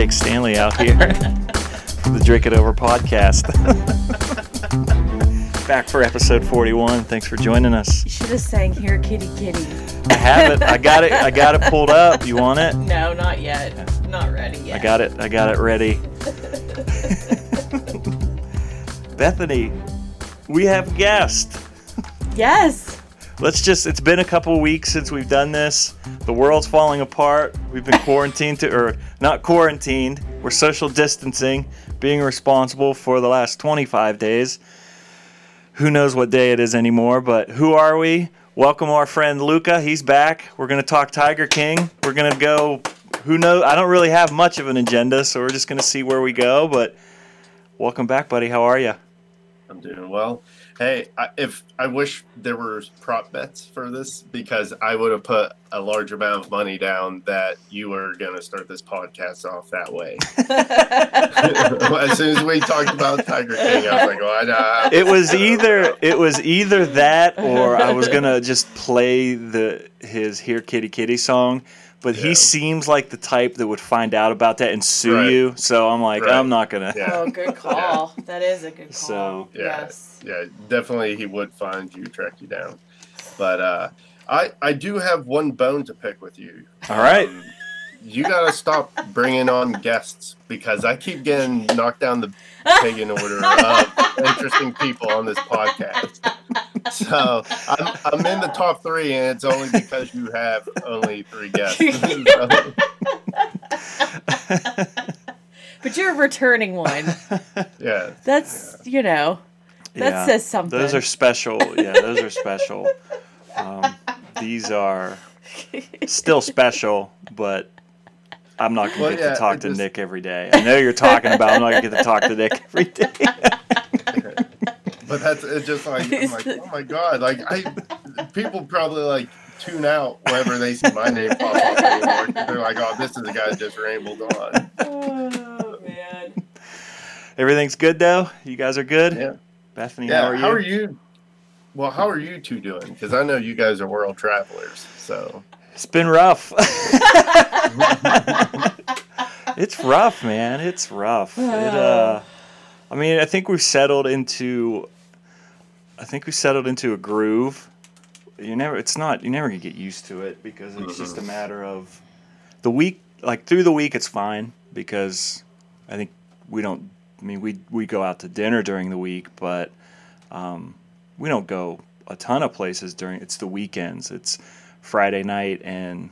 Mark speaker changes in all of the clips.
Speaker 1: Jake Stanley out here for the Drink It Over podcast. Back for episode 41. Thanks for joining us.
Speaker 2: You should have sang "Here, Kitty, Kitty."
Speaker 1: I have it. I got it. I got it pulled up. You want it?
Speaker 2: No, not yet. Not ready yet.
Speaker 1: I got it. I got it ready. Bethany, we have a guest.
Speaker 2: Yes.
Speaker 1: Let's just, it's been a couple weeks since we've done this. The world's falling apart. We've been quarantined to, or not quarantined, we're social distancing, being responsible for the last 25 days. Who knows what day it is anymore, but who are we? Welcome our friend Luca. He's back. We're going to talk Tiger King. We're going to go, who knows? I don't really have much of an agenda, so we're just going to see where we go, but welcome back, buddy. How are you?
Speaker 3: I'm doing well. Hey, I, if I wish there were prop bets for this because I would have put a large amount of money down that you were going to start this podcast off that way. as soon as we talked about Tiger King, I was like, "Oh, I know."
Speaker 1: It was either it was either that or I was gonna just play the his "Here Kitty Kitty" song. But
Speaker 3: Yeah.
Speaker 1: he seems like the type that would find out about that and sue
Speaker 3: Right.
Speaker 1: you. So I'm like,
Speaker 3: Right.
Speaker 1: I'm not gonna.
Speaker 3: Yeah.
Speaker 2: Oh, good call. That is a good call.
Speaker 1: So-
Speaker 3: Yeah.
Speaker 2: Yes.
Speaker 3: Yeah, definitely he would find you, track you down. But uh, I I do have one bone to pick with you.
Speaker 1: All right.
Speaker 3: Um, you gotta stop bringing on guests because I keep getting knocked down the pig in order of interesting people on this podcast. So I'm, I'm in the top three, and it's only because you have only three guests. So,
Speaker 2: But you're a returning one.
Speaker 3: yeah,
Speaker 2: That's you know. That
Speaker 1: Yeah.
Speaker 2: says something.
Speaker 1: Those are special. Yeah, those are special. Um, these are still special, but I'm not gonna
Speaker 3: Well,
Speaker 1: get
Speaker 3: yeah,
Speaker 1: to talk to
Speaker 3: just-
Speaker 1: Nick every day. I know you're talking about. I'm not gonna get to talk to Nick every day.
Speaker 3: but that's it's just like I'm like, oh my god, like I people probably like tune out whenever they see my name pop up anymore 'cause they're like, oh, this is the guy that just rambled on.
Speaker 2: oh man.
Speaker 1: Everything's good though. You guys are good.
Speaker 3: Yeah.
Speaker 1: Bethany,
Speaker 3: Yeah,
Speaker 1: how are you?
Speaker 3: how are you? Well, how are you two doing? Because I know you guys are world travelers. So
Speaker 1: It's been rough. it's rough, man. It's rough. It, uh, I mean, I think we've settled into. I think we settled into a groove. You never. It's not. You never gonna get used to it because it's just a matter of the week. Like through the week, it's fine because I think we don't. I mean, we we go out to dinner during the week, but um, we don't go a ton of places during. It's the weekends. It's Friday night and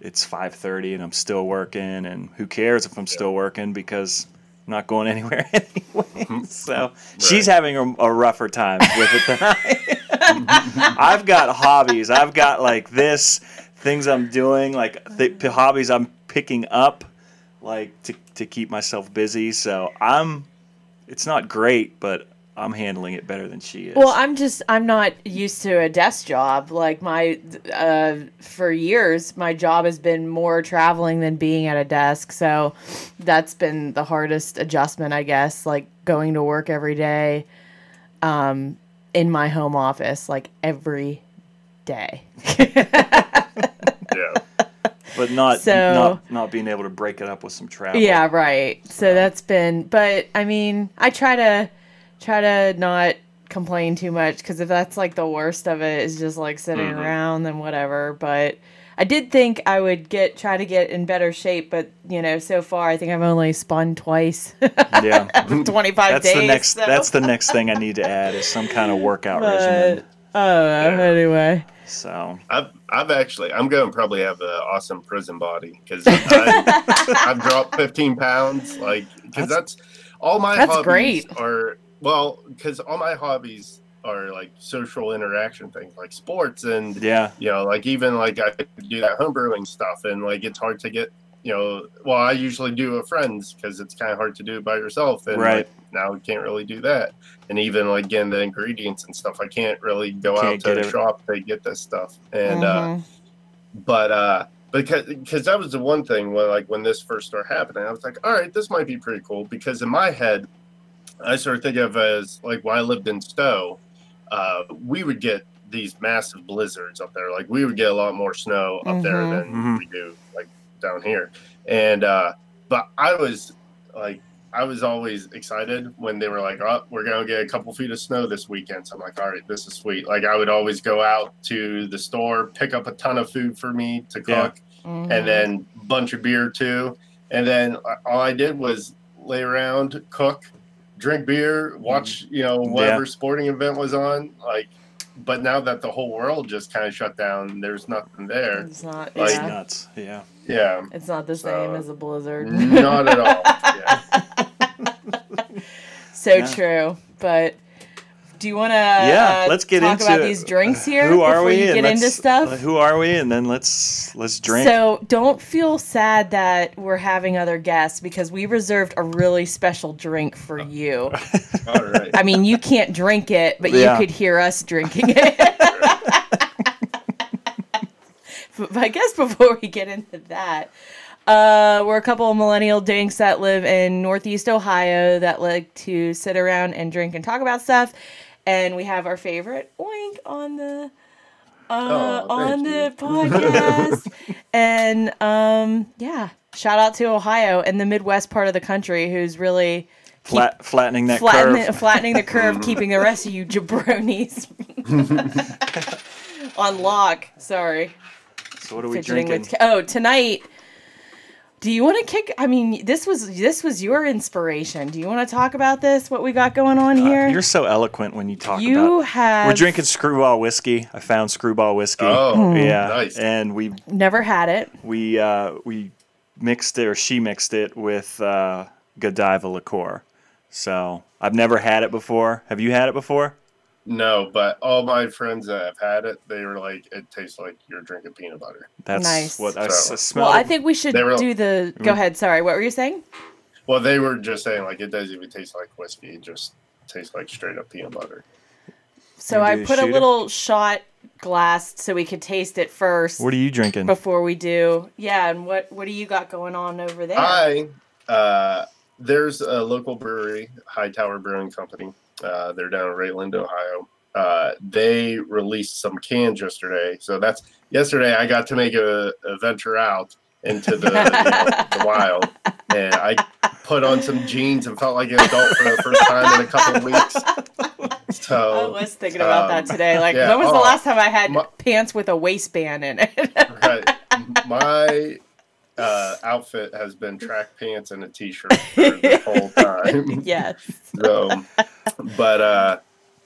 Speaker 1: it's 5:30 and I'm still working and who cares if I'm still working because I'm not going anywhere anyway. So she's having a, a rougher time with it than I. I've got hobbies. I've got like this things I'm doing like th- hobbies I'm picking up like to to keep myself busy. So I'm it's not great, but I'm handling it better than she is.
Speaker 2: Well, I'm just I'm not used to a desk job. Like my uh for years my job has been more traveling than being at a desk. So that's been the hardest adjustment, I guess, like going to work every day um in my home office like every day.
Speaker 3: yeah,
Speaker 1: but not
Speaker 2: So-
Speaker 1: not not being able to break it up with some travel.
Speaker 2: Yeah, right. So that's been, but I mean, I try to try to not complain too much because if that's like the worst of it is just like sitting
Speaker 3: Mhm.
Speaker 2: around, then whatever. But I did think I would get try to get in better shape, but you know, so far I think I've only spun twice.
Speaker 1: yeah.
Speaker 2: Twenty five
Speaker 1: That's
Speaker 2: days.
Speaker 1: the next.
Speaker 2: so-
Speaker 1: That's the next thing I need to add is some kind of workout
Speaker 2: But-
Speaker 1: regimen.
Speaker 2: I.
Speaker 3: Yeah.
Speaker 2: Anyway,
Speaker 1: So
Speaker 3: I've I've actually I'm going to probably have an awesome prison body because I've dropped 15 pounds. Like because that's, all my
Speaker 2: That's
Speaker 3: hobbies
Speaker 2: great.
Speaker 3: are well because all my hobbies are like social interaction things like sports and
Speaker 1: yeah,
Speaker 3: you know, like even like I do that homebrewing stuff, and like it's hard to get, you know, well, I usually do with friends because it's kind of hard to do it by yourself, and
Speaker 1: Right.
Speaker 3: like, now we can't really do that, and even like getting the ingredients and stuff, I can't really go
Speaker 1: Can't
Speaker 3: out to the
Speaker 1: it.
Speaker 3: shop to get this stuff, and uh,
Speaker 2: Mhm.
Speaker 3: but uh, because because that was the one thing when like when this first started happening, I was like, all right, this might be pretty cool because in my head, I sort of think of as like when I lived in Stowe, uh, we would get these massive blizzards up there. Like we would get a lot more snow up there
Speaker 2: Mhm.
Speaker 3: than
Speaker 1: Mhm.
Speaker 3: we do like down here. And uh, but I was like, I was always excited when they were like, "Oh, we're gonna get a couple feet of snow this weekend." So I'm like, "All right, this is sweet." Like I would always go out to the store, pick up a ton of food for me to
Speaker 1: Yeah.
Speaker 3: cook,
Speaker 2: Mhm.
Speaker 3: and then bunch of beer too. And then all I did was lay around, cook, drink beer, watch you know whatever sporting event was on. Like, but now that the whole world just kind of shut down, there's nothing there.
Speaker 2: it's not.
Speaker 3: like-
Speaker 1: It's
Speaker 2: yeah.
Speaker 1: nuts. Yeah.
Speaker 3: Yeah,
Speaker 2: It's not the
Speaker 3: So-
Speaker 2: same as a blizzard.
Speaker 3: not at all. Yeah.
Speaker 2: So
Speaker 1: Yeah.
Speaker 2: true. But do you want to
Speaker 1: Yeah,
Speaker 2: uh,
Speaker 1: let's get
Speaker 2: talk
Speaker 1: into
Speaker 2: about these drinks here
Speaker 1: Who are
Speaker 2: before
Speaker 1: we?
Speaker 2: you get into
Speaker 1: let's-
Speaker 2: stuff?
Speaker 1: Who are we? And then let's let's drink.
Speaker 2: So don't feel sad that we're having other guests because we reserved a really special drink for you.
Speaker 3: All right.
Speaker 2: I mean, you can't drink it, but
Speaker 1: Yeah.
Speaker 2: you could hear us drinking it. but I guess before we get into that, uh, we're a couple of millennial dinks that live in Northeast Ohio that like to sit around and drink and talk about stuff. And we have our favorite oink on the uh,
Speaker 3: Oh,
Speaker 2: on
Speaker 3: thank
Speaker 2: the
Speaker 3: you.
Speaker 2: podcast. and um, yeah, shout out to Ohio and the Midwest part of the country who's really
Speaker 1: Flat, flattening that
Speaker 2: flatten,
Speaker 1: curve.
Speaker 2: flattening the curve, keeping the rest of you jabronis on lock. Sorry.
Speaker 1: So what are we drinking?
Speaker 2: with- oh, tonight. Do you want to kick? I mean, this was this was your inspiration. Do you want to talk about this? What we got going on
Speaker 1: Uh,
Speaker 2: here?
Speaker 1: you're so eloquent when you talk
Speaker 2: you
Speaker 1: about.
Speaker 2: have.
Speaker 1: We're drinking Screwball whiskey. I found Screwball whiskey.
Speaker 3: Oh,
Speaker 1: yeah,
Speaker 3: nice.
Speaker 1: and we
Speaker 2: Never had it.
Speaker 1: we uh, we mixed it or she mixed it with uh, Godiva liqueur. So I've never had it before. Have you had it before?
Speaker 3: No, but all my friends that have had it, they were like, it tastes like you're drinking peanut butter.
Speaker 1: That's
Speaker 2: Nice.
Speaker 1: what I,
Speaker 3: So-
Speaker 1: s- smelled.
Speaker 2: Well, I think we should
Speaker 3: were-
Speaker 2: do the. Go ahead. Sorry. What were you saying?
Speaker 3: Well, they were just saying like it doesn't even taste like whiskey; it just tastes like straight up peanut butter.
Speaker 2: So I put a
Speaker 1: shooter?
Speaker 2: little shot glass so we could taste it first
Speaker 1: What are you drinking?
Speaker 2: before we do. Yeah, and what what do you got going on over there?
Speaker 3: I uh, there's a local brewery, Hightower Brewing Company. Uh, they're down in Rayland, Ohio. Uh, they released some cans yesterday, so that's yesterday. I got to make a, a venture out into the, you know, the wild, and I put on some jeans and felt like an adult for the first time in a couple of weeks.
Speaker 2: I was thinking about that
Speaker 3: um,
Speaker 2: today. Like,
Speaker 3: yeah,
Speaker 2: when was the
Speaker 3: oh,
Speaker 2: last time I had
Speaker 3: my-
Speaker 2: pants with a waistband in it?
Speaker 3: right, my uh, outfit has been track pants and a t-shirt for the whole time.
Speaker 2: yes.
Speaker 3: so but uh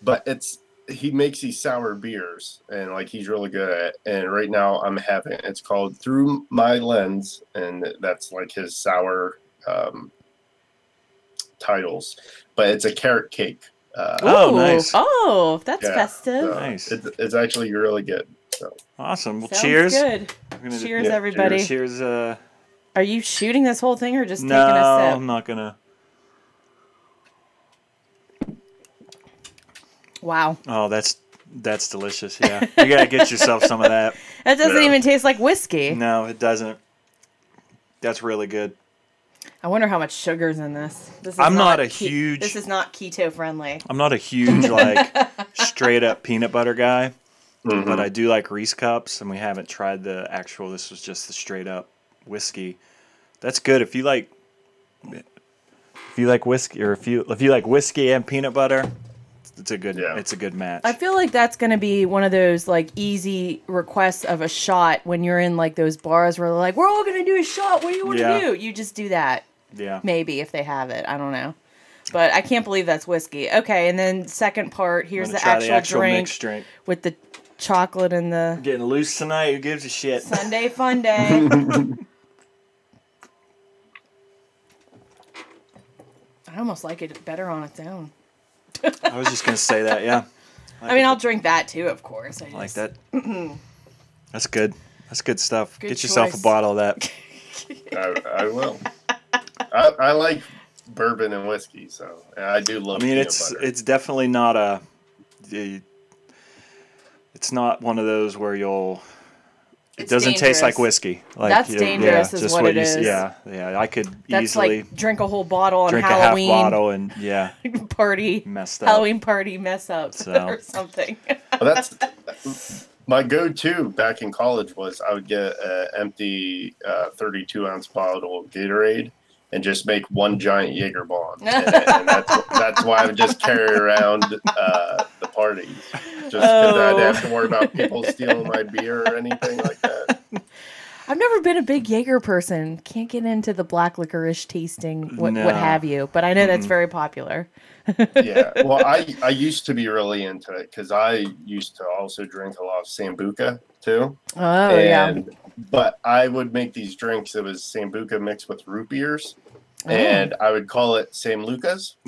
Speaker 3: but it's he makes these sour beers and like he's really good at it. and right now i'm having it's called through my lens and that's like his sour um titles but it's a carrot cake uh
Speaker 1: Oh, nice.
Speaker 2: Oh, that's
Speaker 3: Yeah,
Speaker 2: festive.
Speaker 3: so
Speaker 1: Nice.
Speaker 3: it's, it's actually really good so
Speaker 1: awesome. Well,
Speaker 2: Sounds
Speaker 1: cheers.
Speaker 2: good.
Speaker 1: I'm gonna-
Speaker 2: Cheers,
Speaker 3: yeah,
Speaker 2: everybody.
Speaker 1: Cheers. Uh,
Speaker 2: Are you shooting this whole thing or just
Speaker 1: no,
Speaker 2: taking a
Speaker 1: I'm not gonna.
Speaker 2: Wow.
Speaker 1: Oh, that's that's delicious. Yeah, you gotta get yourself some of that.
Speaker 2: That doesn't
Speaker 3: Yeah.
Speaker 2: even taste like whiskey.
Speaker 1: No, it doesn't. That's really good.
Speaker 2: I wonder how much sugar's in this. This is
Speaker 1: I'm not a
Speaker 2: ke-
Speaker 1: huge-
Speaker 2: This is not keto friendly.
Speaker 1: I'm not a huge like straight up peanut butter guy,
Speaker 3: Mhm.
Speaker 1: but I do like Reese cups, and we haven't tried the actual. This was just the straight up whiskey. That's good if you like. If you like whiskey, or if you if you like whiskey and peanut butter, it's a good
Speaker 3: Yeah.
Speaker 1: it's a good match.
Speaker 2: I feel like that's going to be one of those like easy requests of a shot when you're in like those bars where they're like, "We're all going to do a shot. What do you want to
Speaker 1: Yeah.
Speaker 2: do?" You just do that.
Speaker 1: yeah.
Speaker 2: Maybe if they have it, I don't know. But I can't believe that's whiskey. Okay, and then second part, here's the actual,
Speaker 1: the actual
Speaker 2: drink
Speaker 1: mixed drink.
Speaker 2: with the chocolate and the
Speaker 1: Getting loose tonight. Who gives a shit?
Speaker 2: Sunday fun day. I almost like it better on its own.
Speaker 1: I was just gonna say that. Yeah,
Speaker 2: I mean, I'll drink that too, of course. I,
Speaker 1: I like
Speaker 2: just-
Speaker 1: that. That's good. That's good stuff.
Speaker 2: Good
Speaker 1: Get yourself a bottle of that.
Speaker 3: I, I will I, I like bourbon and whiskey so and i do love it.
Speaker 1: I mean, it's
Speaker 3: butter.
Speaker 1: it's definitely not a. a- It's not one of those where you'll. It doesn't taste like whiskey. Like
Speaker 2: That's
Speaker 1: you-
Speaker 2: dangerous is
Speaker 1: just
Speaker 2: what it
Speaker 1: you
Speaker 2: is.
Speaker 1: Yeah, yeah. I could
Speaker 2: That's
Speaker 1: easily
Speaker 2: like drink a whole bottle on
Speaker 1: drink
Speaker 2: Halloween
Speaker 1: a half bottle and yeah,
Speaker 2: party,
Speaker 1: messed up.
Speaker 2: Halloween party mess up
Speaker 1: So.
Speaker 2: or something.
Speaker 3: Well, that's my go-to back in college was I would get an empty uh, 32 ounce bottle of Gatorade and just make one giant Jaeger bomb. And, and that's that's why I would just carry around uh, the parties, just because
Speaker 2: Oh.
Speaker 3: I'd have to worry about people oh. stealing my beer or anything like that.
Speaker 2: I've never been a big Jaeger person. Can't get into the black licorice tasting, what,
Speaker 1: No.
Speaker 2: what have you. But I know that's very popular.
Speaker 3: Yeah, well, I I used to be really into it because I used to also drink a lot of sambuca too.
Speaker 2: Oh, yeah.
Speaker 3: But I would make these drinks. It was sambuca mixed with root beers,
Speaker 2: Oh.
Speaker 3: and I would call it Sam Lucas.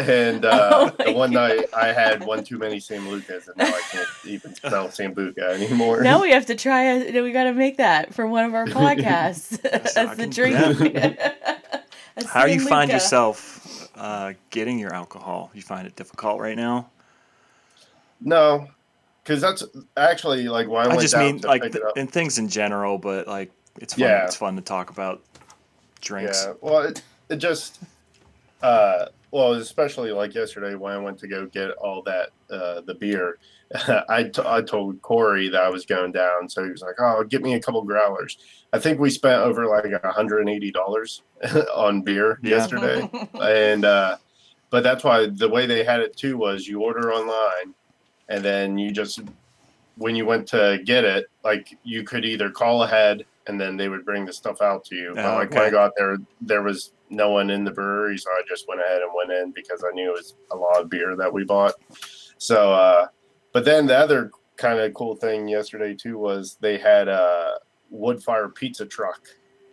Speaker 3: and uh,
Speaker 2: Oh my
Speaker 3: the one night I had one too many Sam Lucas, and now I can't even smell Sambuca anymore.
Speaker 2: Now we have to try it. We got to make that for one of our podcasts That's,
Speaker 1: I
Speaker 2: the
Speaker 1: can-
Speaker 2: drink.
Speaker 1: How do you find yourself uh, getting your alcohol? You find it difficult right now?
Speaker 3: No, because that's actually like why I,
Speaker 1: I
Speaker 3: went
Speaker 1: just
Speaker 3: down
Speaker 1: mean
Speaker 3: to
Speaker 1: like
Speaker 3: pick
Speaker 1: th-
Speaker 3: it
Speaker 1: in things in general, but like it's fun.
Speaker 3: Yeah.
Speaker 1: It's fun to talk about drinks.
Speaker 3: Yeah, well, it, it just, uh, well, especially like yesterday when I went to go get all that, uh, the beer. I, t- I told Corey that I was going down, so he was like, "Oh, get me a couple growlers." I think we spent over like hundred and eighty dollars on beer
Speaker 1: Yeah.
Speaker 3: yesterday, and uh, but that's why the way they had it too was you order online, and then you just when you went to get it, like you could either call ahead and then they would bring the stuff out to you. But
Speaker 1: Oh,
Speaker 3: like when I got there, there was no one in the brewery, so I just went ahead and went in because I knew it was a lot of beer that we bought. So, uh, but then the other kind of cool thing yesterday too was they had a wood fire pizza truck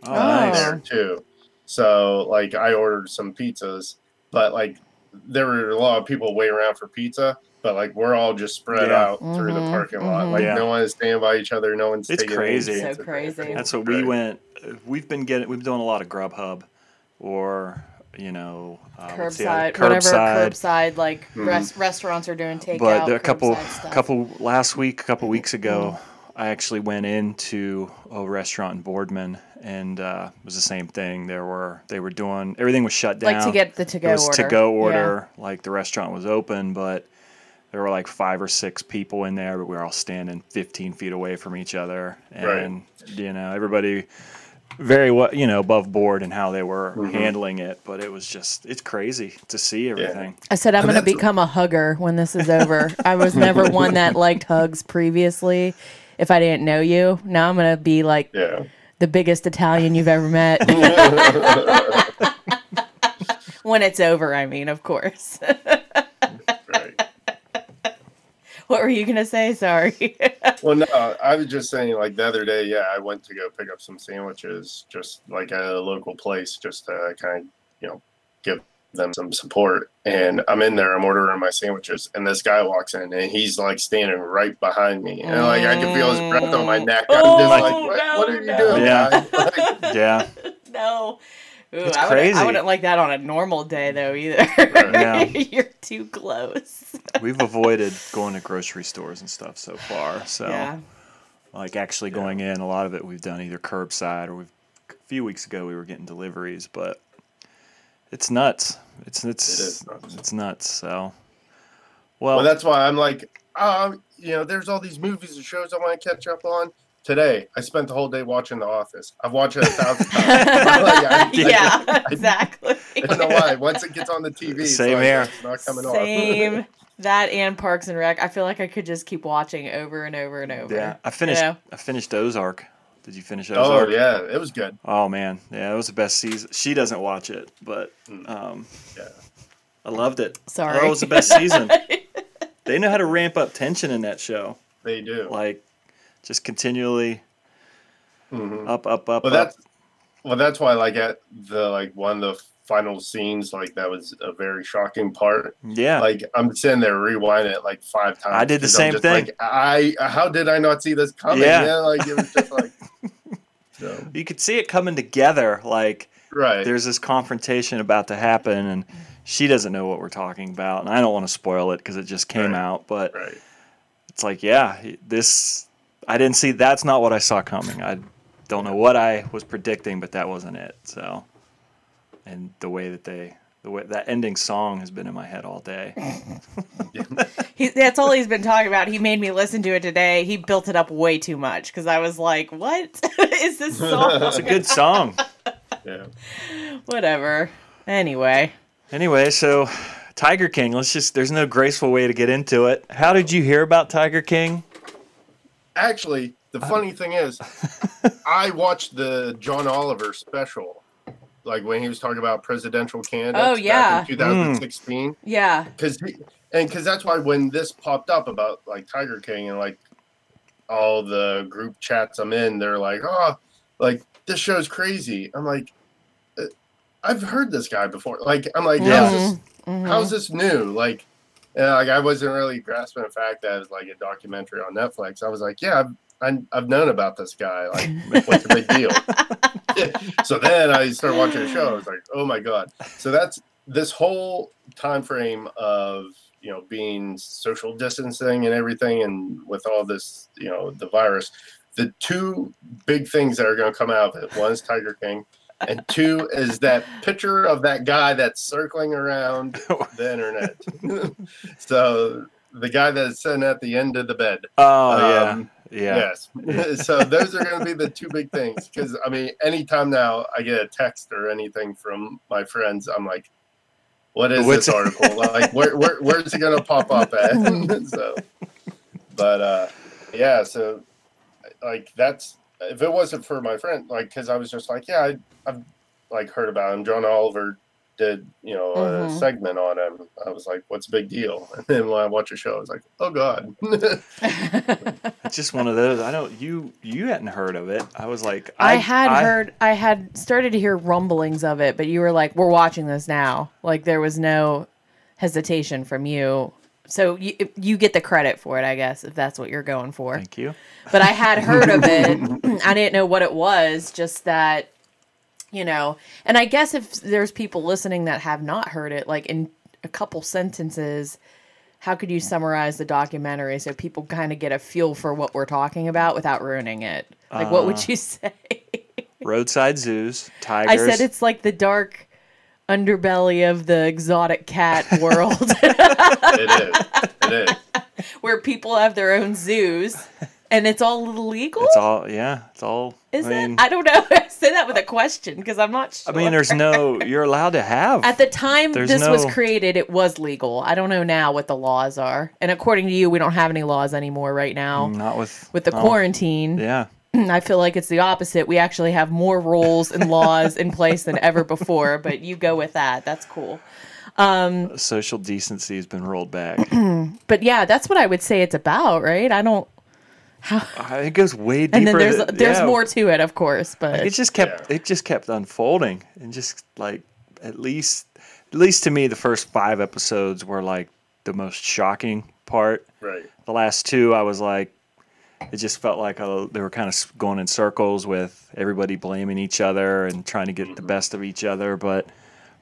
Speaker 1: Oh,
Speaker 2: Oh.
Speaker 1: nice.
Speaker 3: there too. So like I ordered some pizzas, but like there were a lot of people waiting around for pizza. But like we're all just spread
Speaker 1: Yeah.
Speaker 3: out through the
Speaker 2: Mhm,
Speaker 3: parking lot.
Speaker 2: mhm.
Speaker 3: Like
Speaker 1: Yeah.
Speaker 3: no one is staying by each other. No one's
Speaker 1: It's
Speaker 3: taking
Speaker 1: crazy.
Speaker 3: any
Speaker 2: So
Speaker 3: pizza
Speaker 2: crazy.
Speaker 1: That's what we went. We've been getting. We've been doing a lot of Grubhub, or you know, uh, what's the other-
Speaker 2: curbside, whatever
Speaker 1: curbside.
Speaker 2: curbside like
Speaker 3: Mhm.
Speaker 2: res- restaurants are doing takeout.
Speaker 1: but there- a couple,
Speaker 2: curbside stuff.
Speaker 1: couple last week, a couple weeks ago,
Speaker 2: Mm-hmm.
Speaker 1: I actually went into a restaurant in Boardman, and uh, it was the same thing. There were they were doing everything was shut down.
Speaker 2: like to get the to go
Speaker 1: it was
Speaker 2: order.
Speaker 1: to go
Speaker 2: Yeah.
Speaker 1: order. Like the restaurant was open, but there were like five or six people in there, but we were all standing 15 feet away from each other,
Speaker 3: Right.
Speaker 1: and you know everybody very well, you know, above board and how they were
Speaker 3: Mhm.
Speaker 1: handling it. But it was just it's crazy to see everything.
Speaker 2: I said I'm going to become a hugger when this is over. I was never one that liked hugs previously. If I didn't know you, now I'm going to be like
Speaker 3: Yeah.
Speaker 2: the biggest Italian you've ever met. when it's over, I mean, of course.
Speaker 3: Right.
Speaker 2: what were you going to say? Sorry.
Speaker 3: Well, no, I was just saying, like the other day, yeah, I went to go pick up some sandwiches, just like at a local place, just to kind of, you know, give them some support. And I'm in there, I'm ordering my sandwiches, and this guy walks in, and he's like standing right behind me, and like I can feel his breath on my neck. I'm mm.
Speaker 2: Oh,
Speaker 3: just like, what,
Speaker 2: no,
Speaker 3: what are you
Speaker 2: no.
Speaker 3: doing?
Speaker 1: Yeah.
Speaker 3: Like,
Speaker 1: Yeah,
Speaker 2: no. Ooh,
Speaker 1: It's
Speaker 2: I wouldn't-
Speaker 1: crazy.
Speaker 2: I wouldn't like that on a normal day, though, either.
Speaker 1: Yeah.
Speaker 2: You're too close.
Speaker 1: we've avoided going to grocery stores and stuff so far. So
Speaker 2: Yeah.
Speaker 1: like actually going in, a lot of it we've done either curbside or we've a few weeks ago we were getting deliveries, but it's nuts. It's it's
Speaker 3: It is nuts.
Speaker 1: it's nuts. So well,
Speaker 3: well, that's why I'm like, um, you know, there's all these movies and shows I want to catch up on. Today, I spent the whole day watching The Office. I've watched it a thousand times. Like, I-
Speaker 2: yeah, exactly.
Speaker 3: I don't know why. Once it gets on the TV, it's
Speaker 1: Same
Speaker 3: like,
Speaker 1: here.
Speaker 3: Not coming off.
Speaker 2: Same. that and Parks and Rec. I feel like I could just keep watching over and over and over.
Speaker 1: yeah, I finished
Speaker 2: know?
Speaker 1: I finished Ozark. Did you finish Ozark?
Speaker 3: oh
Speaker 1: Ozark?
Speaker 3: yeah, it was good.
Speaker 1: Oh man, yeah, it was the best season. She doesn't watch it, but
Speaker 3: Mm.
Speaker 1: um,
Speaker 3: Yeah.
Speaker 1: I loved it.
Speaker 2: Sorry.
Speaker 1: Oh, it was the best season. they know how to ramp up tension in that show.
Speaker 3: They do.
Speaker 1: Like, just continually
Speaker 3: Mhm.
Speaker 1: up, up, up,
Speaker 3: Well,
Speaker 1: up.
Speaker 3: that's well, that's why like at the like one of the final scenes, like that was a very shocking part.
Speaker 1: Yeah,
Speaker 3: Like I'm sitting there rewinding it like five times.
Speaker 1: I did the same thing.
Speaker 3: Like, I how did I not see this coming?
Speaker 1: Yeah.
Speaker 3: Yeah, like it was just like. so,
Speaker 1: you could see it coming together. Like,
Speaker 3: right.
Speaker 1: there's this confrontation about to happen, and she doesn't know what we're talking about, and I don't want to spoil it because it just came
Speaker 3: Right.
Speaker 1: out. But
Speaker 3: right.
Speaker 1: it's like, yeah, this I didn't see. That's not what I saw coming. I don't know what I was predicting, but that wasn't it. So, and the way that they, the way that ending song has been in my head all day.
Speaker 2: He, that's all he's been talking about. He made me listen to it today. He built it up way too much because I was like, "What is this song?"
Speaker 1: It's a good song.
Speaker 3: Yeah.
Speaker 2: Whatever. Anyway,
Speaker 1: Anyway, so Tiger King. Let's just. There's no graceful way to get into it. How did you hear about Tiger King?
Speaker 3: Actually, the funny thing is, I watched the John Oliver special, like when he was talking about presidential candidates.
Speaker 2: Oh, yeah.
Speaker 3: Back in 2016.
Speaker 2: yeah.
Speaker 3: because and because that's why when this popped up about like Tiger King and like all the group chats I'm in, they're like, oh, like this show's crazy. I'm like, uh, I've heard this guy before. Like, I'm like,
Speaker 1: Yeah.
Speaker 3: how's this?
Speaker 2: Mhm.
Speaker 3: How's this new? Like, uh, like I wasn't really grasping the fact that it's like a documentary on Netflix. I was like, yeah, I've, I've known about this guy. Like, what's the big deal? so then I started watching the show. I was like, oh my god. So that's this whole time frame of you know being social distancing and everything, and with all this you know the virus. The two big things that are going to come out of it: one is Tiger King, and two is that picture of that guy that's circling around the internet. so the guy that's sitting at the end of the bed.
Speaker 1: Oh
Speaker 3: Um,
Speaker 1: yeah, yeah.
Speaker 3: Yes. so those are going to be the two big things. Because I mean, anytime now I get a text or anything from my friends, I'm like, "What is
Speaker 1: What's-
Speaker 3: this article? like, where, where where's it going to pop up at?" so, but uh, yeah. So, like, that's if it wasn't for my friend, like, because I was just like, yeah, I, I've like heard about him. John Oliver did you know a
Speaker 2: Mhm.
Speaker 3: segment on him. I was like, "What's a big deal?" And then when I watch a show, I was like, "Oh God."
Speaker 1: It's just one of those. I don't. You you hadn't heard of it. I was like,
Speaker 2: I, had heard, I had started to hear rumblings of it, but you were like, "We're watching this now." Like there was no hesitation from you, so you you get the credit for it, I guess, if that's what you're going for.
Speaker 1: Thank you.
Speaker 2: But I had heard of it. I didn't know what it was. Just that, you know. And I guess if there's people listening that have not heard it, like in a couple sentences. How could you summarize the documentary so people kind of get a feel for what we're talking about without ruining it? Like, what
Speaker 1: Uh,
Speaker 2: would you say?
Speaker 1: Roadside zoos, tigers.
Speaker 2: I said it's like the dark underbelly of the exotic cat world
Speaker 3: it is. It is.
Speaker 2: where people have their own zoos and it's all illegal.
Speaker 1: It's all yeah. It's all.
Speaker 2: Is
Speaker 1: I mean,
Speaker 2: it? I don't know. I say that with a question because I'm not sure.
Speaker 1: I mean, there's no. You're allowed to have.
Speaker 2: At the time this was created, it was legal. I don't know now what the laws are. And according to you, we don't have any laws anymore right now.
Speaker 1: not with
Speaker 2: With the
Speaker 1: oh,
Speaker 2: quarantine,
Speaker 1: Yeah.
Speaker 2: I feel like it's the opposite. We actually have more rules and laws in place than ever before, but you go with that. That's cool.
Speaker 1: Social decency has been rolled back.
Speaker 2: But yeah, that's what I would say it's about, right? I don't
Speaker 1: Uh, it goes way deeper.
Speaker 2: and then there's
Speaker 1: than-
Speaker 2: there's
Speaker 1: yeah.
Speaker 2: more to it, of course, but
Speaker 1: It just kept.
Speaker 3: Yeah.
Speaker 1: It just kept unfolding, and just like at least, at least to me, the first five episodes were like the most shocking part.
Speaker 3: Right.
Speaker 1: The last two, I was like, it just felt like uh they were kind of going in circles with everybody blaming each other and trying to get the best of each other. But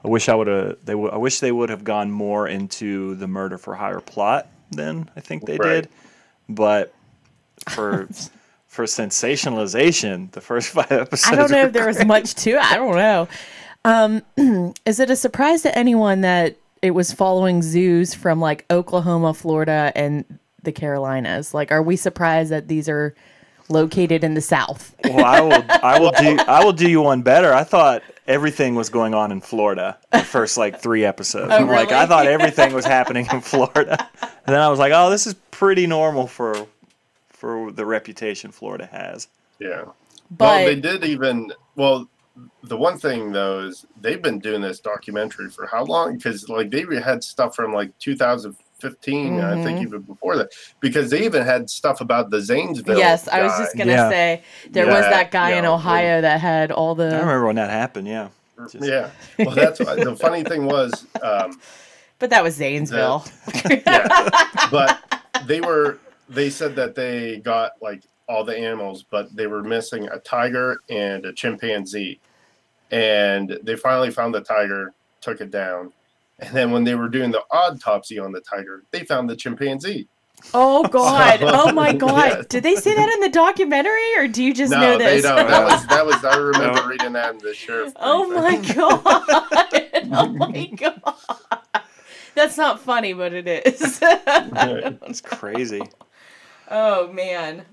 Speaker 1: I wish I would have. They would. I wish they would have gone more into the murder for hire plot than I think they
Speaker 3: Right.
Speaker 1: did. But for for sensationalization, the first five episodes.
Speaker 2: I don't know if there was much to it. I don't know. Um, is it a surprise to anyone that it was following zoos from like Oklahoma, Florida, and the Carolinas? Like, are we surprised that these are located in the South?
Speaker 1: Well, I will. I will do. I will do you one better. I thought everything was going on in Florida. The first like three episodes.
Speaker 2: Oh,
Speaker 1: I'm like I thought everything was happening in Florida, and then I was like, oh, this is pretty normal for for the reputation Florida has.
Speaker 3: Yeah.
Speaker 2: But
Speaker 3: well, they did even. Well, the one thing though is they've been doing this documentary for how long? Because like they had stuff from like 2015, I think
Speaker 2: Mhm.
Speaker 3: even before that. Because they even had stuff about the Zanesville.
Speaker 2: yes, I was just gonna
Speaker 1: Yeah.
Speaker 2: say there was that guy in
Speaker 3: yeah,
Speaker 2: Ohio that had all the.
Speaker 1: I remember when that happened. Yeah. Just-
Speaker 3: Yeah. Well, that's why- the funny thing was. Um,
Speaker 2: But that was Zanesville.
Speaker 3: yeah, but they were. They said that they got like all the animals, but they were missing a tiger and a chimpanzee. And they finally found the tiger, took it down, and then when they were doing the autopsy on the tiger, they found the chimpanzee.
Speaker 2: Oh God! Oh my God!
Speaker 3: Yeah.
Speaker 2: Did they say that in the documentary, or do you just
Speaker 3: no,
Speaker 2: know
Speaker 3: they don't. That was that was. I remember
Speaker 1: No.
Speaker 3: reading that in the sheriff.
Speaker 2: Oh, oh
Speaker 3: my
Speaker 2: god! oh my god! That's not funny, but it is.
Speaker 1: It's crazy.
Speaker 2: oh man.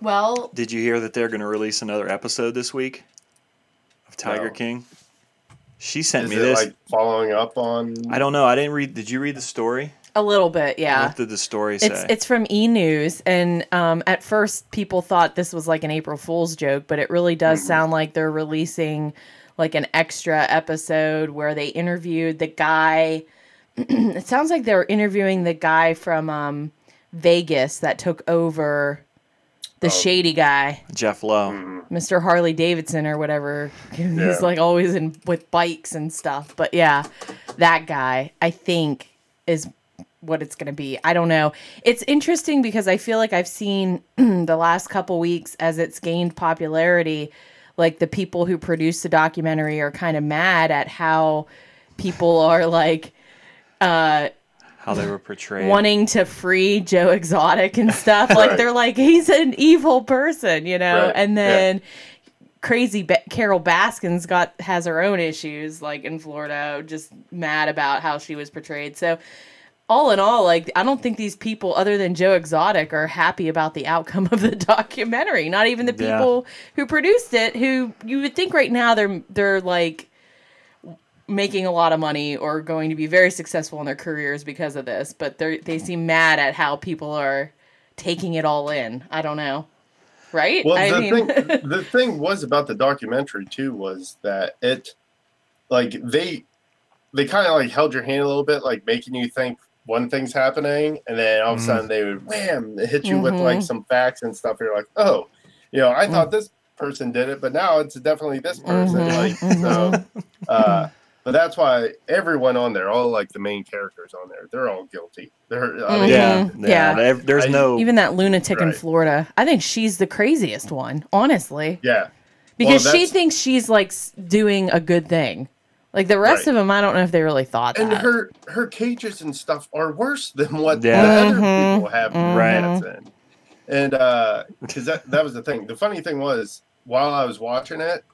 Speaker 2: Well,
Speaker 1: Did you hear that they're going to release another episode this week of Tiger
Speaker 3: No.
Speaker 1: King? She sent
Speaker 3: Is
Speaker 1: me
Speaker 3: it
Speaker 1: this.
Speaker 3: like following up on?
Speaker 1: I don't know. I didn't read. Did you read the story?
Speaker 2: a little bit, yeah.
Speaker 1: What did the story say?
Speaker 2: It's it's from E News, and um, at first people thought this was like an April Fool's joke, but it really does
Speaker 3: Mhm.
Speaker 2: sound like they're releasing like an extra episode where they interviewed the guy. it sounds like they're interviewing the guy from um, Vegas that took over the
Speaker 3: Oh.
Speaker 2: shady guy,
Speaker 1: Jeff Lowe.
Speaker 2: Mr. Harley Davidson or whatever.
Speaker 3: Yeah.
Speaker 2: He's like always in with bikes and stuff. But yeah, that guy I think is what it's going to be. I don't know. It's interesting because I feel like I've seen the last couple weeks as it's gained popularity, like the people who produced the documentary are kind of mad at how people are like uh
Speaker 1: How they were portrayed.
Speaker 2: wanting to free Joe Exotic and stuff. Like
Speaker 3: Right.
Speaker 2: they're like he's an evil person, you know.
Speaker 3: Right,
Speaker 2: And
Speaker 3: yeah.
Speaker 2: then crazy ba- Carol Baskins got has her own issues like in Florida, just mad about how she was portrayed. So all in all, like I don't think these people other than Joe Exotic are happy about the outcome of the documentary. Not even the
Speaker 1: Yeah.
Speaker 2: people who produced it who you would think right now they're they're like making a lot of money or going to be very successful in their careers because of this, but they they seem mad at how people are taking it all in. I don't know. Right?
Speaker 3: Well,
Speaker 2: I
Speaker 3: the
Speaker 2: mean
Speaker 3: thing the thing was about the documentary too was that it, like they, they kind of like held your hand a little bit, like making you think one thing's happening, and then all of a
Speaker 1: Mhm.
Speaker 3: sudden they would wham hit you with like
Speaker 2: Mhm.
Speaker 3: some facts and stuff. and You're like, oh, you know,
Speaker 2: Mm.
Speaker 3: I thought this person did it, but now it's definitely this person.
Speaker 2: Mhm,
Speaker 3: Like so, uh, but that's why everyone on there, all like the main characters on there, they're all guilty. They're I mean,
Speaker 1: Yeah,
Speaker 2: Mhm.
Speaker 1: yeah.
Speaker 2: Yeah.
Speaker 1: there- There's
Speaker 3: I-
Speaker 1: no.
Speaker 2: even that lunatic in Florida. I think she's the craziest one, honestly.
Speaker 3: yeah.
Speaker 2: Because
Speaker 3: Well,
Speaker 2: she thinks she's like doing a good thing. Like the rest
Speaker 3: Right.
Speaker 2: of them, I don't know if they really thought
Speaker 3: and
Speaker 2: that.
Speaker 3: her her cages and stuff are worse than what
Speaker 1: Yeah.
Speaker 3: the other
Speaker 2: Mhm,
Speaker 3: people have
Speaker 1: Right.
Speaker 3: cats in. And uh because that that was the thing. The funny thing was while I was watching it,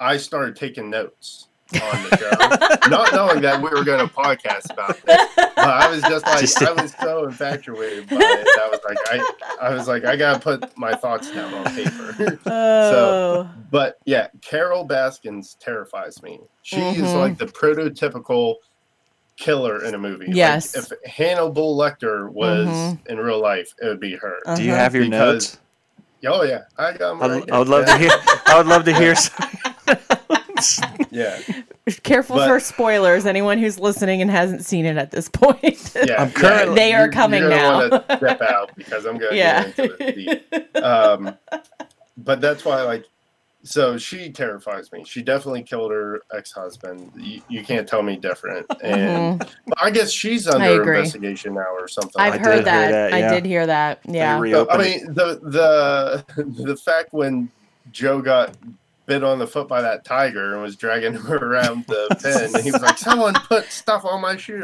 Speaker 3: I started taking notes on the show, not knowing that we were going to podcast about this. But I was just like,
Speaker 1: Just-
Speaker 3: I was so infatuated by it. I was like, I, I was like, I gotta put my thoughts down on paper.
Speaker 2: oh,
Speaker 3: But yeah, Carol Baskins terrifies me. She is
Speaker 2: Mhm.
Speaker 3: like the prototypical killer in a movie. Like,
Speaker 2: Yes.
Speaker 3: if Hannibal Lecter was
Speaker 2: Mhm.
Speaker 3: in real life, it would be her.
Speaker 1: Do you
Speaker 2: Uh-huh.
Speaker 1: have your
Speaker 3: Because-
Speaker 1: notes?
Speaker 3: Oh yeah, I got
Speaker 1: I,
Speaker 3: them.
Speaker 1: I would love to hear. I would love to hear. Some,
Speaker 3: Yeah,
Speaker 2: careful
Speaker 3: But-
Speaker 2: for spoilers. Anyone who's listening and hasn't seen it at this point.
Speaker 3: yeah.
Speaker 1: I'm currently-
Speaker 2: They are coming
Speaker 3: you're
Speaker 2: now.
Speaker 3: wanna step out because I'm gonna
Speaker 2: yeah.
Speaker 3: get into it deep. Um, but that's why, like, so she terrifies me. She definitely killed her ex-husband. You, you can't tell me different. And
Speaker 2: Mhm.
Speaker 3: I guess she's
Speaker 2: I
Speaker 3: under investigation now or something.
Speaker 2: I've
Speaker 3: like
Speaker 2: heard
Speaker 1: did hear
Speaker 2: that.
Speaker 1: that,
Speaker 2: I did hear that. Yeah.
Speaker 3: So, I mean, the the the fact when Joe got bit on the foot by that tiger and was dragging him around the pen, and he was like, "Someone put stuff on my shoe,"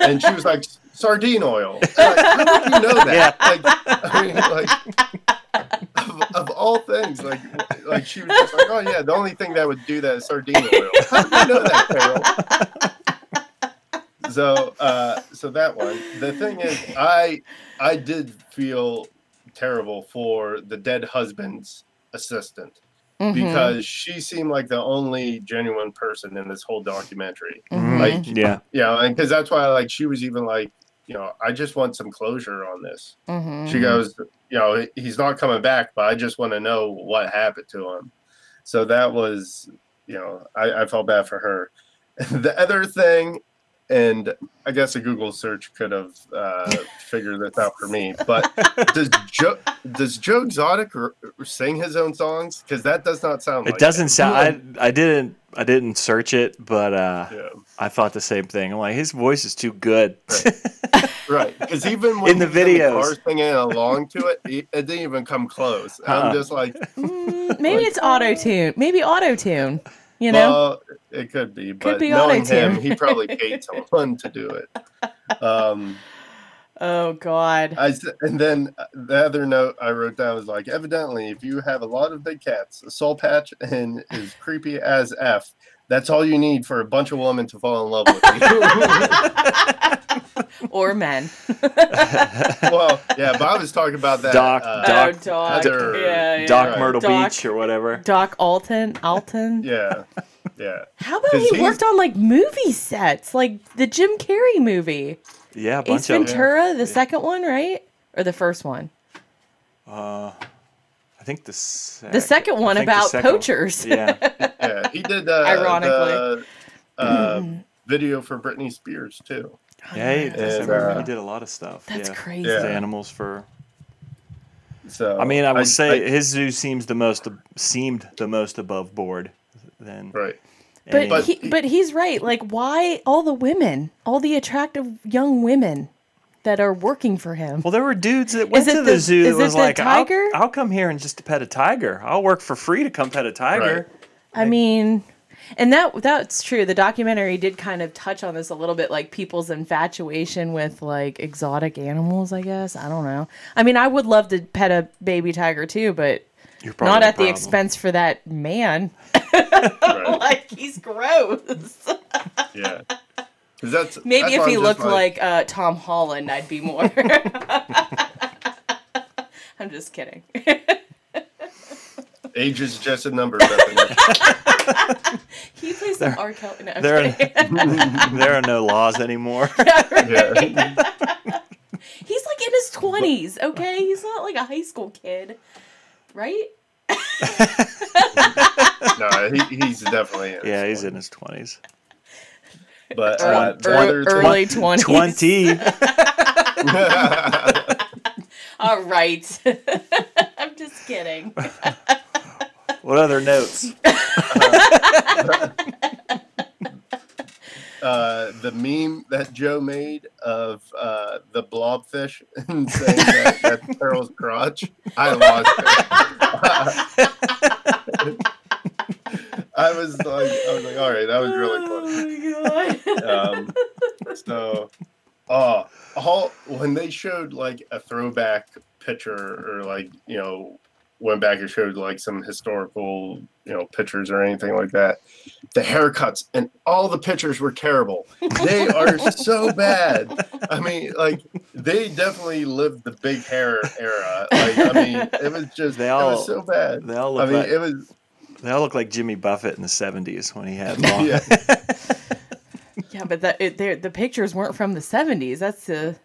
Speaker 3: and she was like, "Sardine oil." Like, How did you know that? Like, I mean, like of, of all things, like like she was just like, "Oh yeah, the only thing that would do that is sardine oil." How did you know that, Carol? so uh so that one the thing is i i did feel terrible for the dead husband's assistant
Speaker 2: Mhm.
Speaker 3: because she seemed like the only genuine person in this whole documentary
Speaker 2: Mhm.
Speaker 3: like
Speaker 1: yeah,
Speaker 3: yeah, and because that's why like she was even like you know i just want some closure on this
Speaker 2: Mhm.
Speaker 3: she goes you know he's not coming back but i just want to know what happened to him so that was you know i, I felt bad for her the other thing and i guess a google search could have uh, figured this out for me but does joe does joe exotic r- r- sing his own songs because that does not sound
Speaker 1: it
Speaker 3: like
Speaker 1: doesn't
Speaker 3: him.
Speaker 1: sound. I I didn't. I didn't search it, but uh,
Speaker 3: yeah
Speaker 1: I thought the same thing. I'm like, his voice is too good.
Speaker 3: right because even when
Speaker 1: In the
Speaker 3: he's in
Speaker 1: videos.
Speaker 3: car singing along to it it, it didn't even come close
Speaker 1: Uh-uh.
Speaker 3: i'm just like
Speaker 2: Mm, maybe it's auto tune. Maybe auto tune. You know.
Speaker 3: Well, it could be, but
Speaker 2: be
Speaker 3: knowing him, he probably paid someone to do it. Um,
Speaker 2: oh God.
Speaker 3: I and then the other note I wrote down was like, evidently, if you have a lot of big cats, a soul patch and is creepy as f, that's all you need for a bunch of women to fall in love with you.
Speaker 2: or men.
Speaker 3: well, yeah, Bob is talking about that.
Speaker 1: Doc-
Speaker 3: uh,
Speaker 1: Doc-
Speaker 2: oh, Doc. Yeah, yeah.
Speaker 1: Doc
Speaker 3: Right.
Speaker 1: Myrtle
Speaker 2: Doc-
Speaker 1: Beach or whatever.
Speaker 2: Doc Antle. Antle.
Speaker 3: Yeah, yeah.
Speaker 2: How about he worked on like movie sets, like the Jim Carrey movie,
Speaker 1: Yeah, a
Speaker 2: Ace
Speaker 1: bunch of them.
Speaker 2: Ventura, the second one, right, or the first one?
Speaker 1: Uh, I think the sec-
Speaker 2: The second one
Speaker 1: I think the
Speaker 2: about
Speaker 1: second-
Speaker 2: poachers.
Speaker 1: Yeah,
Speaker 3: Yeah, he did uh,
Speaker 2: Ironically.
Speaker 3: the uh, video for Britney Spears too.
Speaker 1: yeah, he,
Speaker 3: And,
Speaker 1: he
Speaker 3: uh,
Speaker 1: did a lot of stuff.
Speaker 2: That's
Speaker 1: yeah.
Speaker 2: crazy.
Speaker 3: Yeah.
Speaker 1: The animals for.
Speaker 3: So
Speaker 1: I mean, I will say
Speaker 3: I-
Speaker 1: his zoo seems the most seemed the most above board. Then
Speaker 3: right.
Speaker 2: But
Speaker 3: But-
Speaker 2: he, but he's right. Like, why all the women, all the attractive young women that are working for him?
Speaker 1: well, there were dudes that went
Speaker 2: it
Speaker 1: to
Speaker 2: the-
Speaker 1: the zoo
Speaker 2: is
Speaker 1: that
Speaker 2: it
Speaker 1: was
Speaker 2: the
Speaker 1: like, I'll. I'll come here and just pet a tiger. I'll work for free to come pet a tiger.
Speaker 2: I mean, and that that's true. The documentary did kind of touch on this a little bit, like people's infatuation with like exotic animals. I guess I don't know. I mean, I would love to pet a baby tiger too, but
Speaker 1: You're probably
Speaker 2: not at the
Speaker 1: problem.
Speaker 2: expense for that man. Like he's gross.
Speaker 3: Yeah. 'Cause that's
Speaker 2: Maybe
Speaker 3: that's
Speaker 2: if he looked
Speaker 3: just
Speaker 2: like uh, Tom Holland, I'd be more. I'm just kidding.
Speaker 3: age is just a number.
Speaker 2: He plays some R. Kelly. No,
Speaker 1: There,
Speaker 2: kidding.
Speaker 1: there are no laws anymore.
Speaker 3: yeah.
Speaker 2: He's like in his twenties, okay? He's not like a high school kid, right?
Speaker 3: No, he, he's definitely in. his
Speaker 1: Yeah, he's
Speaker 3: 20s.
Speaker 1: in his twenties.
Speaker 3: But
Speaker 2: Early,
Speaker 3: uh, whether it's-
Speaker 2: early twenties.
Speaker 1: Twenty.
Speaker 2: All right. I'm just kidding.
Speaker 1: What other notes?
Speaker 3: uh, the meme that Joe made of uh, the blobfish and saying that that's Carol's crotch, I lost it. I was like, I was like, all right, that was really funny.
Speaker 2: Oh my god.
Speaker 3: Um, so, uh, all when they showed like a throwback picture or like you know went back and showed like some historical you know pictures or anything like that, the haircuts and all the pictures were terrible. They are so bad. I mean, like they definitely lived the big hair era. Like I mean, it was just
Speaker 1: They
Speaker 3: it
Speaker 1: all-
Speaker 3: was so bad.
Speaker 1: They all
Speaker 3: I
Speaker 1: look
Speaker 3: mean,
Speaker 1: like
Speaker 3: it was
Speaker 1: they all look like Jimmy Buffett in the seventies when he had long.
Speaker 3: yeah.
Speaker 2: Yeah, but that it, the pictures weren't from the 70s. That's the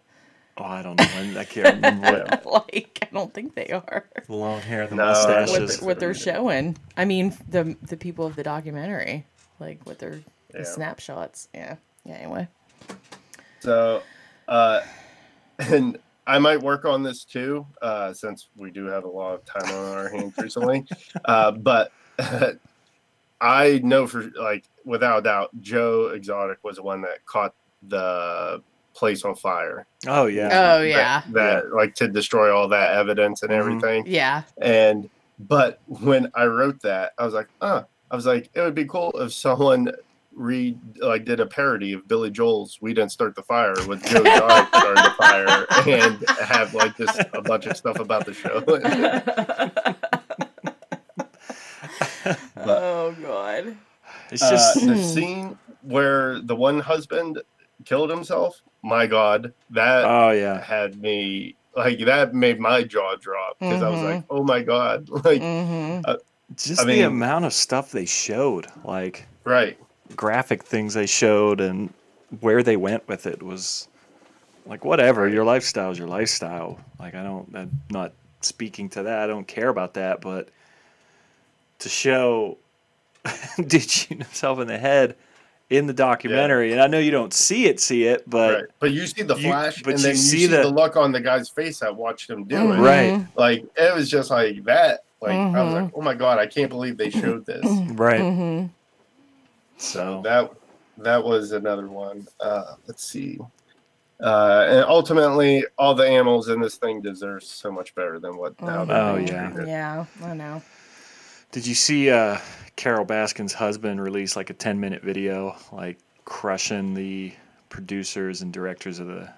Speaker 1: Oh, I don't know. I can't remember what
Speaker 2: like I don't think they are
Speaker 1: the long hair, the
Speaker 3: No,
Speaker 1: mustaches.
Speaker 2: what, the- what they're showing. I mean, the the people of the documentary, like what they're
Speaker 3: Yeah.
Speaker 2: the snapshots. Yeah. Yeah. Anyway.
Speaker 3: So, uh, and I might work on this too, uh, since we do have a lot of time on our hands recently. Uh, but I know for like without a doubt, Joe Exotic was the one that caught the place on fire.
Speaker 1: oh yeah.
Speaker 2: Oh yeah.
Speaker 3: That, that, like to destroy all that evidence and
Speaker 1: Mhm.
Speaker 3: everything.
Speaker 2: Yeah.
Speaker 3: And but when I wrote that, I was like, uh, I was like, it would be cool if someone read like did a parody of Billy Joel's "We Didn't Start the Fire" with Joe Exotic starting the fire and have like just a bunch of stuff about the show.
Speaker 2: oh god.
Speaker 1: It's
Speaker 3: Uh,
Speaker 1: just
Speaker 3: the scene where the one husband killed himself. My God, that
Speaker 1: oh yeah.
Speaker 3: had me like that made my jaw drop because I was like, oh my God, like
Speaker 2: hmm
Speaker 1: Just
Speaker 3: I
Speaker 1: the amount of stuff they showed, like
Speaker 3: right.
Speaker 1: graphic things they showed and where they went with it was like whatever. Your lifestyle is your lifestyle. Like I don't I'm not speaking to that. I don't care about that, but to show did shoot himself in the head in the documentary, and I know you don't see it, see it, but
Speaker 3: right. But you see the
Speaker 1: you-
Speaker 3: flash,
Speaker 1: but
Speaker 3: and
Speaker 1: you
Speaker 3: then you
Speaker 1: see
Speaker 3: see, the,
Speaker 1: the-
Speaker 3: look on the guy's face that watched him do
Speaker 2: Mhm.
Speaker 3: it.
Speaker 1: Right.
Speaker 3: Like it was just like that. Like I was
Speaker 2: Mhm.
Speaker 3: like, oh my god, I can't believe they showed this.
Speaker 1: right.
Speaker 2: hmm
Speaker 1: So
Speaker 3: that that was another one. Uh, let's see. Uh, and ultimately, all the animals in this thing deserve so much better than what how they're
Speaker 1: Oh, yeah.
Speaker 3: treated.
Speaker 2: Yeah. I know.
Speaker 1: Did you see uh, Carol Baskin's husband release like a 10 minute video, like crushing the producers and directors of the.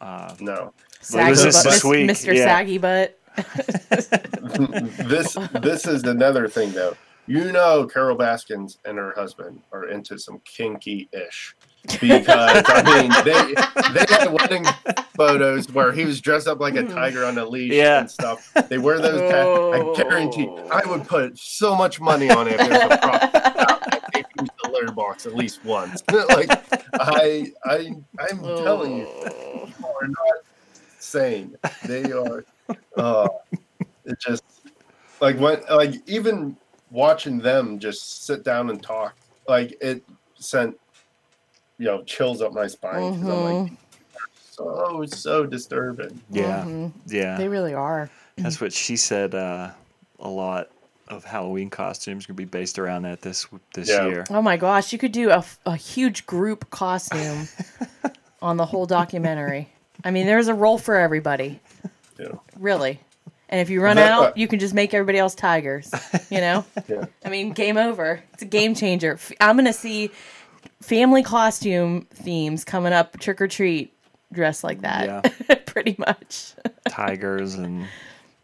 Speaker 1: Uh,
Speaker 3: No,
Speaker 1: But it was
Speaker 2: Saggy
Speaker 1: just this week,
Speaker 2: Mr.
Speaker 1: yeah.
Speaker 2: Saggy butt.
Speaker 3: this this is another thing though. You know, Carol Baskins and her husband are into some kinky ish. because I mean they they had wedding photos where he was dressed up like a tiger on a leash
Speaker 1: Yeah.
Speaker 3: and stuff. They wear those. Ca- I guarantee I would put so much money on it. If there's a. The litter box at least once. like I I I'm telling you, people are not sane. They are. Uh, it just like when like even watching them just sit down and talk like it sent you know chills up my spine 'cause I'm like so so disturbing.
Speaker 1: Yeah,
Speaker 2: Mhm.
Speaker 1: yeah.
Speaker 2: They really are.
Speaker 1: That's what she said. Uh, a lot of Halloween costumes gonna be based around that this this
Speaker 3: Yeah.
Speaker 1: year.
Speaker 2: Oh my gosh, you could do a, a huge group costume on the whole documentary. I mean, there's a role for everybody,
Speaker 3: Yeah.
Speaker 2: really. And if you run
Speaker 3: That-
Speaker 2: out, you can just make everybody else tigers. You know?
Speaker 3: Yeah.
Speaker 2: I mean, game over. It's a game changer. I'm gonna see family costume themes coming up. Trick or treat, dressed like that. Pretty much.
Speaker 1: Tigers and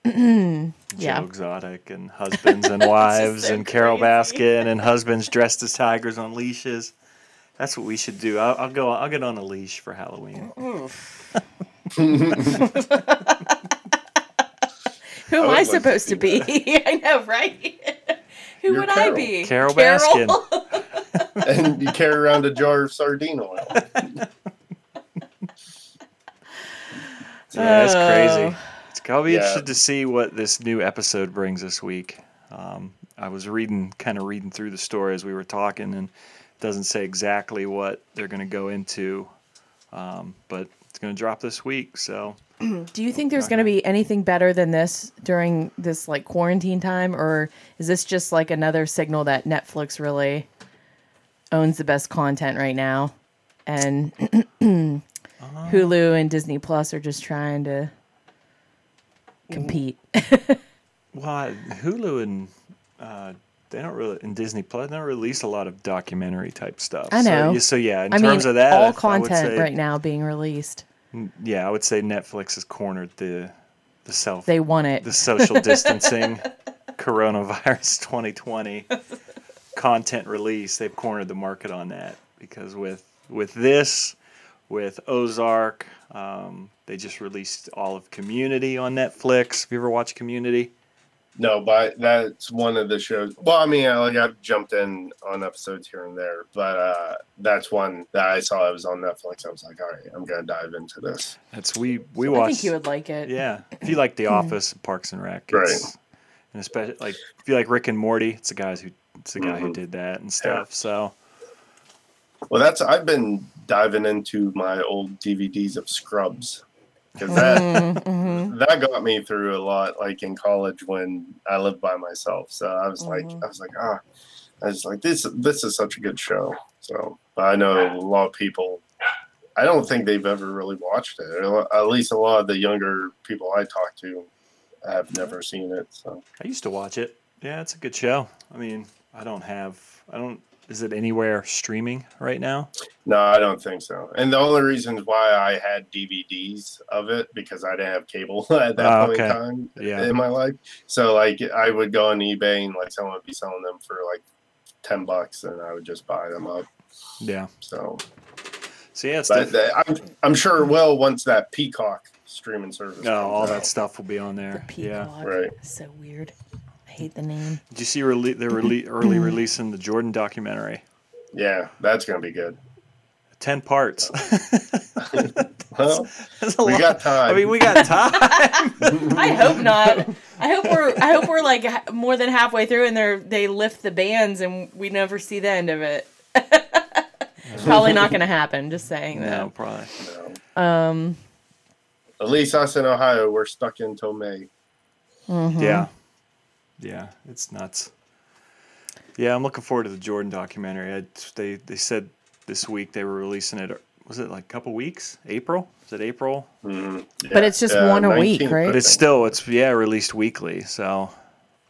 Speaker 2: Yeah.
Speaker 1: Exotic and husbands and wives
Speaker 2: so
Speaker 1: and Carole
Speaker 2: crazy.
Speaker 1: Baskin and husbands dressed as tigers on leashes. That's what we should do. I'll, I'll go. I'll get on a leash for Halloween.
Speaker 2: Who am
Speaker 3: would
Speaker 2: I,
Speaker 3: like to
Speaker 2: supposed to be? I know, right? Who
Speaker 3: You're
Speaker 2: would I be?
Speaker 1: Carole Baskin.
Speaker 3: and you carry around a jar of sardine oil.
Speaker 1: Yeah, it's
Speaker 2: Oh.
Speaker 1: crazy. It's gonna be
Speaker 3: Yeah.
Speaker 1: interested to see what this new episode brings this week. Um, I was reading, kind of reading through the story as we were talking, and it doesn't say exactly what they're going to go into, um, but it's going to drop this week. So
Speaker 2: Do you think there's going to be anything better than this during this like quarantine time, or is this just like another signal that Netflix really owns the best content right now, and Hulu and Disney Plus are just trying to compete?
Speaker 1: Well, Hulu and uh, they don't really in Disney Plus they don't release a lot of documentary type stuff.
Speaker 2: I know.
Speaker 1: So, yeah, so yeah, in
Speaker 2: I mean,
Speaker 1: terms of that, I-
Speaker 2: all
Speaker 1: I would
Speaker 2: content
Speaker 1: say-
Speaker 2: right now being released.
Speaker 1: Yeah, I would say Netflix has cornered the the self
Speaker 2: They want it.
Speaker 1: the social distancing coronavirus 2020 content release. They've cornered the market on that because with with this, with Ozark, um, they just released all of Community on Netflix. Have you ever watched Community?
Speaker 3: No, but that's one of the shows. Well, I mean, I, like I've jumped in on episodes here and there, but uh, that's one that I saw. I was on Netflix. I was like, all right, I'm gonna dive into this.
Speaker 1: That's we we
Speaker 2: I
Speaker 1: watched.
Speaker 2: think you would like it.
Speaker 1: Yeah, if you like The Office, Parks and Rec, it's, and especially like if you like Rick and Morty, it's the guys who it's the guy who
Speaker 3: Mhm.
Speaker 1: did that and stuff. So
Speaker 3: Well, that's I've been diving into my old DVDs of Scrubs because that
Speaker 2: Mhm.
Speaker 3: that got me through a lot, like in college when I lived by myself. So I was like,
Speaker 2: Mhm.
Speaker 3: I was like, ah, I was like, this this is such a good show. So but I know a lot of people. I don't think they've ever really watched it. At least a lot of the younger people I talk to have never seen it. So
Speaker 1: I used to watch it. Yeah, it's a good show. I mean, I don't have, I don't. Is it anywhere streaming right now?
Speaker 3: no, I don't think so. And the only reasons why I had DVDs of it because I didn't have cable at that
Speaker 1: Oh,
Speaker 3: point
Speaker 1: okay.
Speaker 3: in time
Speaker 1: Yeah.
Speaker 3: in my life. So like I would go on eBay and like someone would be selling them for like ten bucks, and I would just buy them up.
Speaker 1: Yeah.
Speaker 3: So,
Speaker 1: So yeah, it's
Speaker 3: but
Speaker 1: def-
Speaker 3: I'm I'm sure it will once that Peacock streaming service.
Speaker 1: no,
Speaker 3: comes
Speaker 1: all
Speaker 3: out.
Speaker 1: that stuff will be on there. Yeah.
Speaker 2: Peacock.
Speaker 3: Right.
Speaker 2: So weird. I hate the name.
Speaker 1: Did you see rele- they're rele- early releasing the Jordan documentary?
Speaker 3: Yeah, that's gonna be good.
Speaker 1: Ten parts.
Speaker 3: Well,
Speaker 1: That's a
Speaker 3: we
Speaker 1: lot.
Speaker 3: got time.
Speaker 1: I mean, we got time.
Speaker 2: I hope not. I hope we're. I hope we're like more than halfway through, and they they lift the bands, and we never see the end of it. Probably not going to happen. Just saying
Speaker 1: no,
Speaker 2: that.
Speaker 1: probably.
Speaker 3: No.
Speaker 2: Um.
Speaker 3: At least us in Ohio, we're stuck until May.
Speaker 2: mhm.
Speaker 1: Yeah. Yeah, it's nuts. Yeah, I'm looking forward to the Jordan documentary. I, they they said this week they were releasing it. Was it like a couple weeks? April? Is it April?
Speaker 3: Mhm.
Speaker 2: But it's just
Speaker 3: yeah,
Speaker 2: one a week, right?
Speaker 1: But it's still it's yeah released weekly. So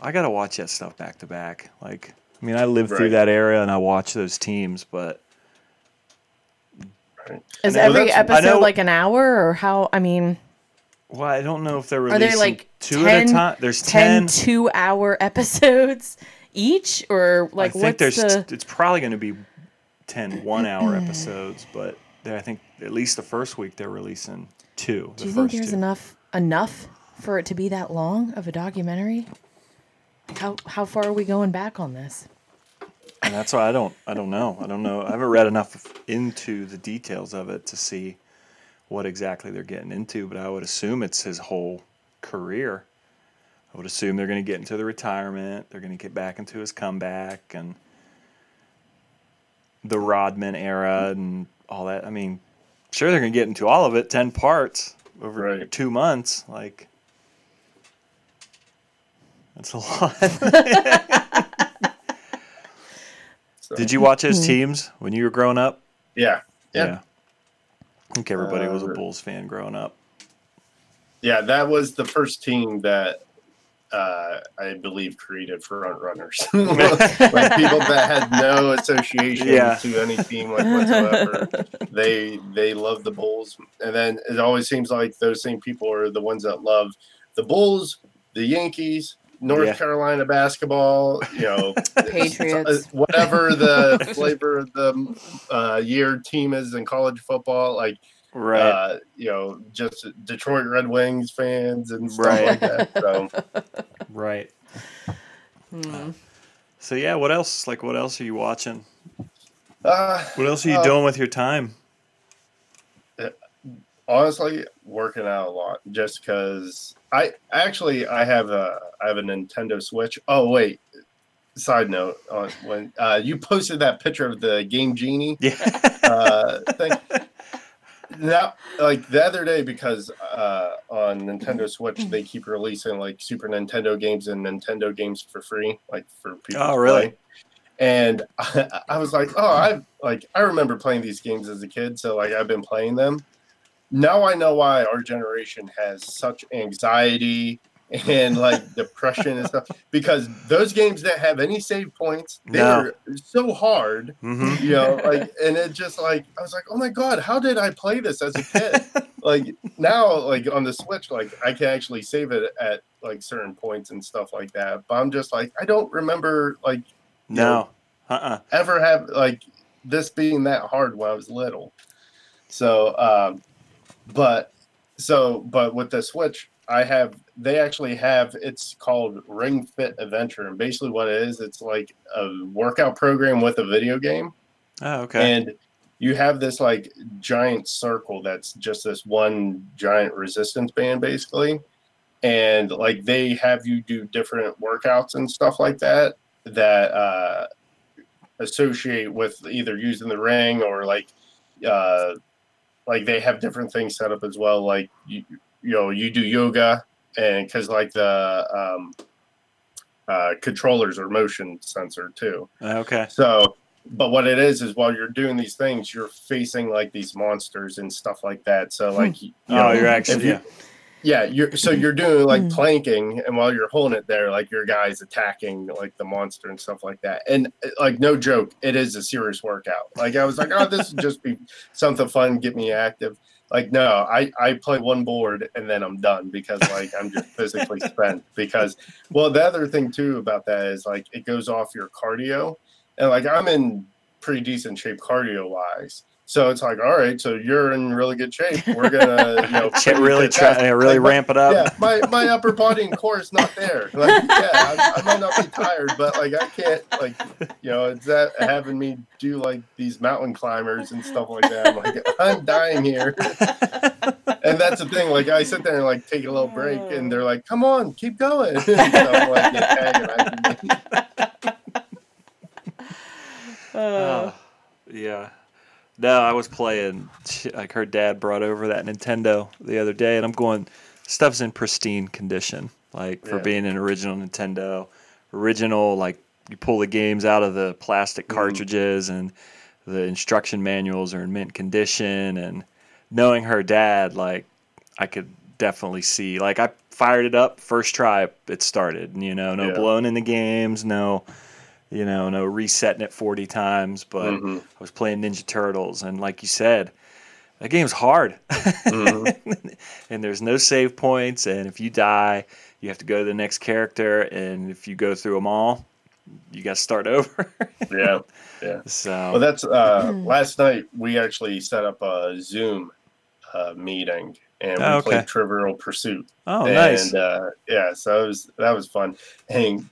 Speaker 1: I gotta watch that stuff back to back. Like I mean, I lived through that era and I watch those teams, but
Speaker 2: Is every episode like an hour, or how? I mean,
Speaker 1: well, I don't know if they're releasing Are
Speaker 2: there, like,
Speaker 1: two at a time. There's
Speaker 2: 10
Speaker 1: ten.
Speaker 2: two hour episodes each, or like
Speaker 1: I think
Speaker 2: what's
Speaker 1: there's
Speaker 2: the?
Speaker 1: it's probably going to be 10 one hour episodes, but I think at least the first week they're releasing two.
Speaker 2: Do you think there's
Speaker 1: two.
Speaker 2: enough enough for it to be that long of a documentary? How how far are we going back on this?
Speaker 1: And that's why I don't I don't know. I don't know. I haven't read enough into the details of it to see what exactly they're getting into, but I would assume it's his whole career. I would assume they're going to get into the retirement, they're going to get back into his comeback and the Rodman era and all that. I mean, sure they're going to get into all of it, 10 parts over
Speaker 3: Right.
Speaker 1: 2 months, like that's a lot.
Speaker 3: So,
Speaker 1: Did you watch his hmm. teams when you were growing up?
Speaker 3: Yeah. Yeah.
Speaker 1: I think everybody was a
Speaker 3: Uh,
Speaker 1: Bulls fan growing up.
Speaker 3: Yeah, that was the first team that uh, I believe created front runners. like people that had no association
Speaker 1: Yeah.
Speaker 3: to any team like whatsoever. they they love the Bulls, and then it always seems like those same people are the ones that love the Bulls, the Yankees, North
Speaker 1: Yeah.
Speaker 3: Carolina basketball. You know,
Speaker 2: Patriots.
Speaker 3: whatever the flavor of the uh, year team is in college football, like
Speaker 1: Right.
Speaker 3: uh, you know, just Detroit Red Wings fans and stuff
Speaker 1: Right.
Speaker 3: like that. So,
Speaker 1: right.
Speaker 2: Hmm.
Speaker 1: So yeah, what else? Like, what else are you watching?
Speaker 3: uh,
Speaker 1: What else are you
Speaker 3: Uh,
Speaker 1: doing with your time?
Speaker 3: Honestly, working out a lot just because I actually I have a I have a Nintendo Switch. Oh wait, side note on when uh, you posted that picture of the Game Genie
Speaker 1: Yeah.
Speaker 3: uh, thing. Now, like the other day, because uh, on Nintendo Switch they keep releasing like Super Nintendo games and Nintendo games for free, like for people.
Speaker 1: Oh, really?
Speaker 3: play. And I, I was like, oh, I like I remember playing these games as a kid, so like I've been playing them. Now I know why our generation has such anxiety and like depression and stuff because those games that have any save points, they
Speaker 1: No.
Speaker 3: are so hard
Speaker 1: hmm
Speaker 3: you know like and it just like i was like oh my god how did i play this as a kid like now like on the switch like i can actually save it at like certain points and stuff like that but i'm just like i don't remember like
Speaker 1: No. Uh. uh
Speaker 3: ever have like this being that hard when i was little so um but so but with the switch i have they actually have it's called ring fit adventure. And basically what it is it's like a workout program with a video game.
Speaker 1: Oh, okay.
Speaker 3: and you have this like giant circle that's just this one giant resistance band basically. And like they have you do different workouts and stuff like that that uh associate with either using the ring or like uh like they have different things set up as well like you you know you do yoga and because like the um uh controllers are motion sensor too
Speaker 1: okay.
Speaker 3: so, but what it is is while you're doing these things, you're facing like these monsters and stuff like that. So, like, you
Speaker 1: Oh, you're
Speaker 3: if
Speaker 1: actually
Speaker 3: you-
Speaker 1: yeah.
Speaker 3: you're so you're doing like
Speaker 2: Hmm.
Speaker 3: planking, and while you're holding it there, like your guy's attacking like the monster and stuff like that. And uh, like, no joke, it is a serious workout. Like, I was like, oh, this would just be something fun, get me active. Like, no, I I play one board and then I'm done because like I'm just physically spent. Because well, the other thing too about that is like it goes off your cardio, and like I'm in pretty decent shape cardio wise. So it's like, all right, so you're in really good shape. We're gonna, you know,
Speaker 1: really try, really
Speaker 3: Like,
Speaker 1: ramp it up.
Speaker 3: yeah, my, my upper body and core is not there. Like, yeah, I, I might not be tired, but like I can't like you know, it's that having me do like these mountain climbers and stuff like that. I'm like, I'm dying here. and that's the thing, like I sit there and like take a little break mm. and they're like, Come on, keep going. so I'm like yeah, tagging, I-
Speaker 1: Oh, yeah. No, I was playing. Like her dad brought over that Nintendo the other day, and I'm going. Stuff's in pristine condition, like for
Speaker 3: Yeah.
Speaker 1: being an original Nintendo. Original, like you pull the games out of the plastic
Speaker 3: Mhm.
Speaker 1: cartridges, and the instruction manuals are in mint condition. And knowing her dad, like I could definitely see. Like I fired it up first try, it started. You know, no
Speaker 3: Yeah.
Speaker 1: blowing in the games, no you know, no resetting it 40 times, but
Speaker 3: Mhm.
Speaker 1: I was playing Ninja Turtles, and like you said, that game's hard,
Speaker 3: Mhm.
Speaker 1: and there's no save points, and if you die, you have to go to the next character, and if you go through them all, you got to start over.
Speaker 3: Yeah, yeah.
Speaker 1: so
Speaker 3: Well, that's uh, last night. We actually set up a Zoom uh, meeting and we
Speaker 1: Oh, okay.
Speaker 3: played Trivial Pursuit.
Speaker 1: oh,
Speaker 3: and,
Speaker 1: nice.
Speaker 3: Uh, yeah, so it was that was fun. And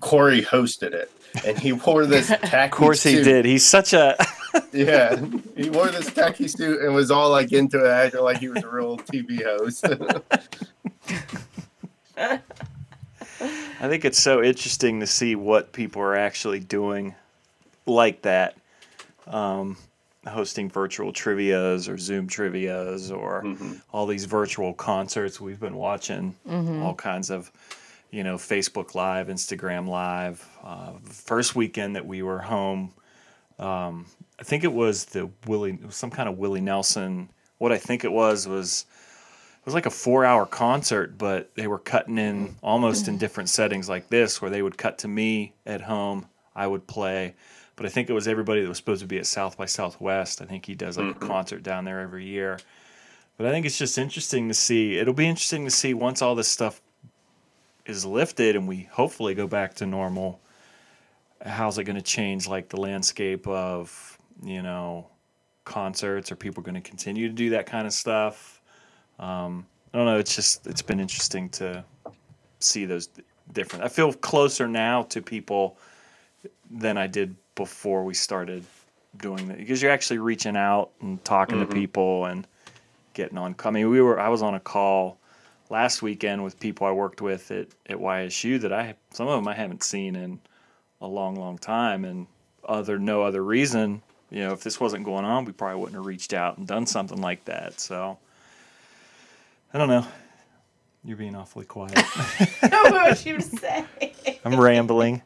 Speaker 3: Corey hosted it, and he wore this tacky
Speaker 1: Of course he
Speaker 3: suit.
Speaker 1: did. He's such a
Speaker 3: Yeah, he wore this tacky suit and was all like into it, acting like he was a real TV host.
Speaker 1: I think it's so interesting to see what people are actually doing like that. Um, hosting virtual trivias or Zoom trivias or
Speaker 3: Mhm.
Speaker 1: all these virtual concerts we've been watching, all kinds of, you know, Facebook Live, Instagram Live. Uh, first weekend that we were home, um, I think it was the Willie, some kind of Willie Nelson. What I think it was was it was like a four-hour concert, but they were cutting in almost in different settings like this, where they would cut to me at home, I would play. But I think it was everybody that was supposed to be at South by Southwest. I think he does like a concert down there every year. But I think it's just interesting to see. It'll be interesting to see once all this stuff is lifted and we hopefully go back to normal. How's it going to change like the landscape of, you know, concerts? Are people going to continue to do that kind of stuff? Um, I don't know. It's just, it's been interesting to see those different. I feel closer now to people than I did before we started doing that because you're actually reaching out and talking to people and getting on. I mean, we were I was on a call last weekend with people I worked with at, at YSU that I some of them I haven't seen in a long, long time, and other no other reason. You know, if this wasn't going on, we probably wouldn't have reached out and done something like that. So I don't know. You're being awfully quiet.
Speaker 2: what was you say?
Speaker 1: I'm rambling.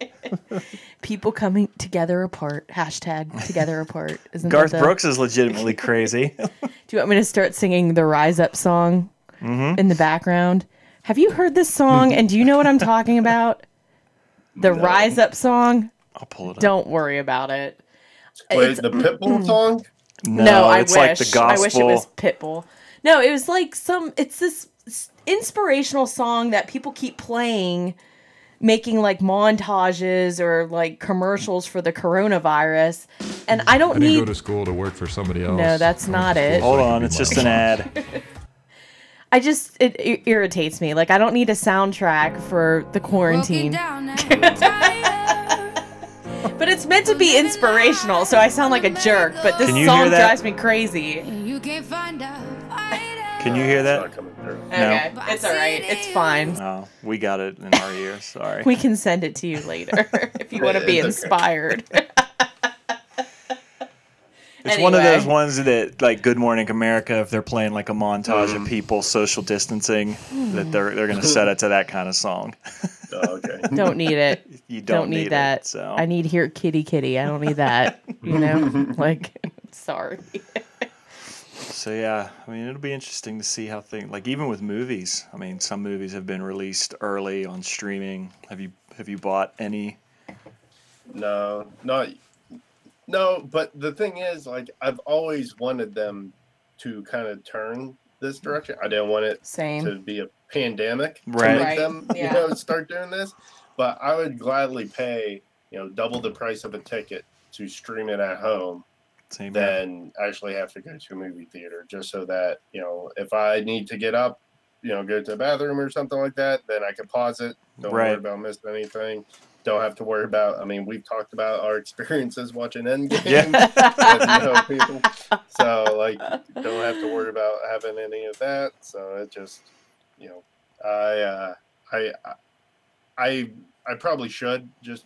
Speaker 2: People coming together apart. Hashtag together apart. Isn't
Speaker 1: Garth
Speaker 2: the,
Speaker 1: Brooks is legitimately crazy.
Speaker 2: Do you want me to start singing the Rise Up song
Speaker 1: Mm-hmm.
Speaker 2: in the background? Have you heard this song and do you know what I'm talking about? The
Speaker 3: No.
Speaker 2: Rise Up song?
Speaker 1: I'll pull it up.
Speaker 2: Don't worry about it.
Speaker 3: Wait,
Speaker 2: It's-
Speaker 3: the Pitbull song?
Speaker 2: No, I
Speaker 1: it's
Speaker 2: wish.
Speaker 1: like the gospel.
Speaker 2: I wish it was Pitbull. No, it was like some. It's this inspirational song that people keep playing, making like montages or like commercials for the coronavirus. And I
Speaker 4: I
Speaker 2: don't
Speaker 4: didn't
Speaker 2: need.
Speaker 4: go to school to work for somebody else.
Speaker 2: No, that's not it.
Speaker 1: Hold on, it's just an ad.
Speaker 2: I just it, it irritates me. Like I don't need a soundtrack for the quarantine. But it's meant to be inspirational, so I sound like a jerk. But this song
Speaker 1: that?
Speaker 2: drives me crazy.
Speaker 5: You can't find a
Speaker 1: Can you hear
Speaker 3: It's
Speaker 1: that?
Speaker 3: not coming through.
Speaker 2: It's all right. It's fine.
Speaker 1: Oh, we got it in our ears. Sorry.
Speaker 2: We can send it to you later if you want to be
Speaker 3: It's okay.
Speaker 2: inspired.
Speaker 1: It's one of those ones that, like Good Morning America, if they're playing like a montage of mm-hmm. people social distancing, that they're they're gonna set it to that kind of song.
Speaker 3: Oh, okay.
Speaker 2: Don't need it.
Speaker 1: You
Speaker 2: Don't,
Speaker 1: don't,
Speaker 2: need,
Speaker 1: it,
Speaker 2: that.
Speaker 1: so
Speaker 2: I need here, kitty kitty. I don't need that. You know, like sorry.
Speaker 1: So yeah, I mean it'll be interesting to see how things like even with movies. I mean some movies have been released early on streaming. Have you have you bought any?
Speaker 3: No, not no. But the thing is, like, I've always wanted them to kind of turn this mm. direction. I didn't want it to be a pandemic
Speaker 1: Right.
Speaker 3: to make
Speaker 2: Right,
Speaker 3: them,
Speaker 2: yeah.
Speaker 3: you know, start doing this. But I would gladly pay, you know, double the price of a ticket to stream it at home
Speaker 1: Same here.
Speaker 3: than actually have to go to a movie theater, just so that you know, if I need to get up, you know, go to the bathroom or something like that, then I can pause it. Don't worry about missing anything. Don't have to worry about. I mean, we've talked about our experiences watching Endgame.
Speaker 1: Yeah.
Speaker 3: with, you know, people. So like, don't have to worry about having any of that. So it just, you know, I, uh, I, I, I probably should just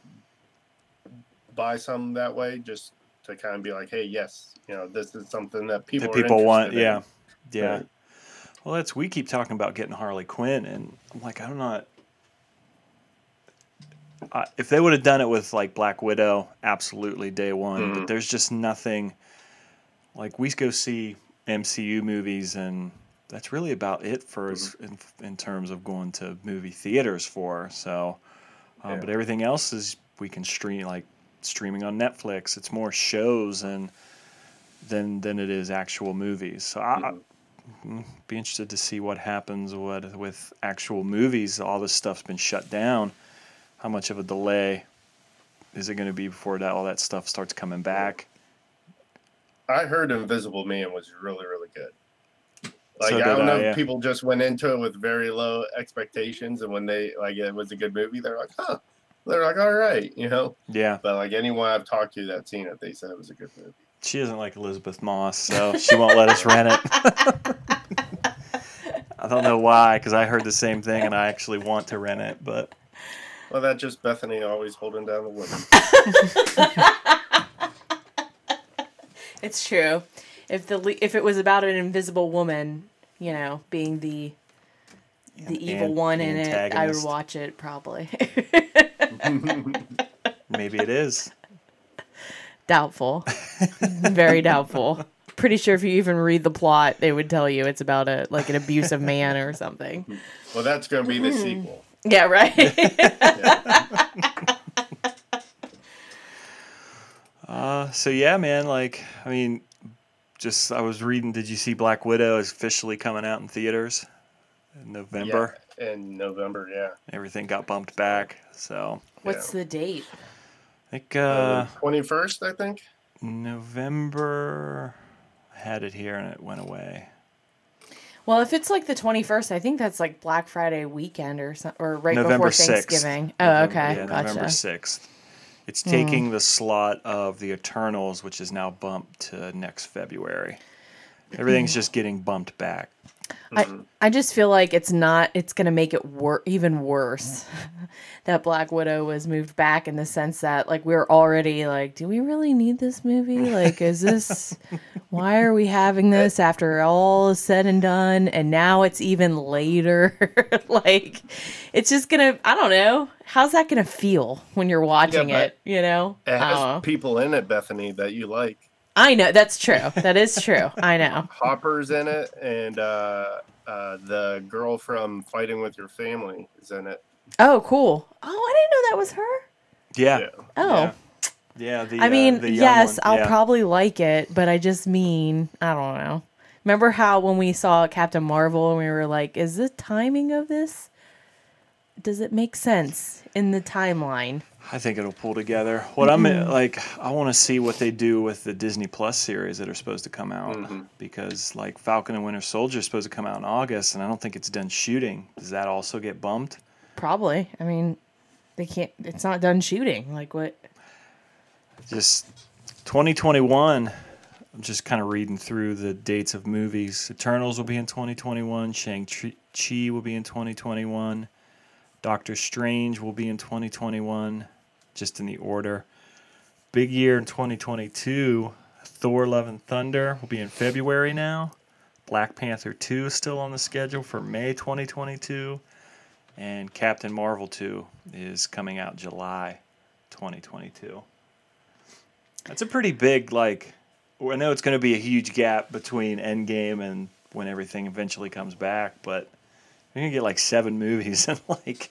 Speaker 3: buy some that way, just to kind of be like, hey, yes, you know, this is something that people
Speaker 1: that people want.
Speaker 3: interested
Speaker 1: Yeah, yeah.
Speaker 3: Right.
Speaker 1: Well, that's we keep talking about getting Harley Quinn, and I'm like, I'm not. If they would have done it with like Black Widow, absolutely day one.
Speaker 3: Mhm.
Speaker 1: But there's just nothing. Like we go see MCU movies, and that's really about it for us in, in terms of going to movie theaters for. So, um,
Speaker 3: Yeah.
Speaker 1: but everything else is we can stream like streaming on Netflix. It's more shows and than than it is actual movies. So I, I
Speaker 3: Mhm.
Speaker 1: be interested to see what happens with with actual movies. All this stuff's been shut down. How much of a delay is it going to be before that all that stuff starts coming back?
Speaker 3: I heard Invisible Man was really, really good. Like
Speaker 1: So
Speaker 3: I don't know
Speaker 1: I, yeah.
Speaker 3: people just went into it with very low expectations, and when they like it was a good movie, they're like, huh. They're like, all right, you know.
Speaker 1: Yeah,
Speaker 3: But like anyone I've talked to that's seen it, they said it was a good movie.
Speaker 1: she isn't like Elisabeth Moss, so she won't let us rent it. I don't know why, because I heard the same thing, and I actually want to rent it, but
Speaker 3: Well, that's just Bethany always holding down the women.
Speaker 2: It's true. If the le- if it was about an invisible woman, you know, being the the evil
Speaker 1: An-
Speaker 2: one in it, I would watch it probably.
Speaker 1: maybe it is.
Speaker 2: doubtful. Very doubtful. Pretty sure if you even read the plot, they would tell you it's about a like an abusive man or something.
Speaker 3: well, that's going to be the mm-hmm. sequel.
Speaker 2: Yeah, right.
Speaker 1: Uh, so yeah, man. Like, I mean, just I was reading. Did you see Black Widow is officially coming out in theaters in November?
Speaker 3: Yeah, in November, yeah.
Speaker 1: Everything got bumped back. So
Speaker 2: What's
Speaker 3: Yeah.
Speaker 2: the date?
Speaker 1: I think uh,
Speaker 3: Twenty first, I think.
Speaker 1: November. I had it here and it went away.
Speaker 2: Well, if it's like the 21st, I think that's like Black Friday weekend or some, or right
Speaker 1: November
Speaker 2: before
Speaker 1: 6th.
Speaker 2: Thanksgiving. Oh,
Speaker 3: November-
Speaker 2: okay.
Speaker 1: yeah,
Speaker 2: gotcha.
Speaker 1: November sixth. It's hmm. taking the slot of the Eternals, which is now bumped to next February. Everything's hmm. just getting bumped back.
Speaker 2: I, mm-hmm. I just feel like it's not it's going to make it wor- even worse that Black Widow was moved back in the sense that like we're already like do we really need this movie? Like is this why are we having this after all is said and done? And now it's even later. Like it's just going to I don't know. How's that going to feel when you're watching
Speaker 3: but
Speaker 2: it you know?
Speaker 3: It has
Speaker 2: know.
Speaker 3: people in it, Bethany, that you like.
Speaker 2: I know that's true that is true I know
Speaker 3: Hopper's in it, and uh, uh, the girl from Fighting with Your Family is in it.
Speaker 2: oh cool oh I didn't know that was her
Speaker 1: Yeah.
Speaker 3: Yeah.
Speaker 2: oh
Speaker 1: Yeah. Yeah, the,
Speaker 2: I
Speaker 1: uh,
Speaker 2: mean,
Speaker 1: the
Speaker 2: yes,
Speaker 1: one.
Speaker 2: I'll
Speaker 1: yeah.
Speaker 2: probably like it, but I just mean, I don't know. Remember how when we saw Captain Marvel and we were like, is the timing of this? Does it make sense in the timeline?
Speaker 1: I think it'll pull together. What I'm like, I want to see what they do with the Disney Plus series that are supposed to come out
Speaker 3: Mhm.
Speaker 1: because like Falcon and Winter Soldier is supposed to come out in August, and I don't think it's done shooting. Does that also get bumped?
Speaker 2: Probably. I mean, they can't, it's not done shooting. Like, what?
Speaker 1: Just 2021. I'm just kind of reading through the dates of movies. Eternals will be in 2021. Shang Chi will be in 2021. Doctor Strange will be in 2021, just in the order. Big year in 2022. Thor: Love and Thunder will be in February now. Black Panther 2 is still on the schedule for May 2022. And Captain Marvel 2 is coming out July 2022. That's a pretty big like. I know it's going to be a huge gap between Endgame and when everything eventually comes back, but you're gonna get like seven movies in like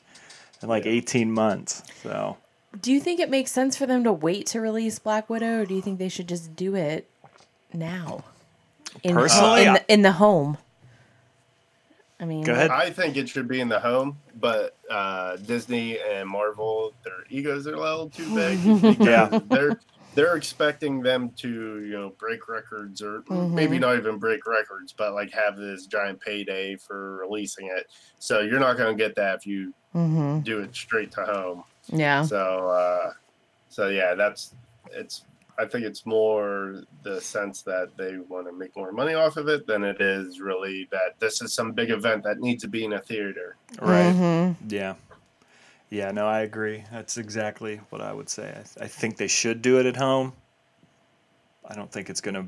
Speaker 1: in like 18 months. So
Speaker 2: Do you think it makes sense for them to wait to release Black Widow, or do you think they should just do it now? In,
Speaker 1: Personally,
Speaker 2: in,
Speaker 1: I-
Speaker 2: the, in the home. I mean,
Speaker 1: Go ahead.
Speaker 3: I think it should be in the home, but uh, Disney and Marvel, their egos are a little too big.
Speaker 1: Yeah.
Speaker 3: they're they're expecting them to you know break records or maybe not even break records, but like have this giant payday for releasing it. So you're not going to get that if you
Speaker 2: hmm
Speaker 3: do it straight to home.
Speaker 2: Yeah.
Speaker 3: So uh, so yeah, that's it's. I think it's more the sense that they want to make more money off of it than it is really that this is some big event that needs to be in a theater.
Speaker 1: right,
Speaker 2: Mhm.
Speaker 1: yeah, yeah. No, I agree. That's exactly what I would say. I, th- I think they should do it at home. I don't think it's gonna.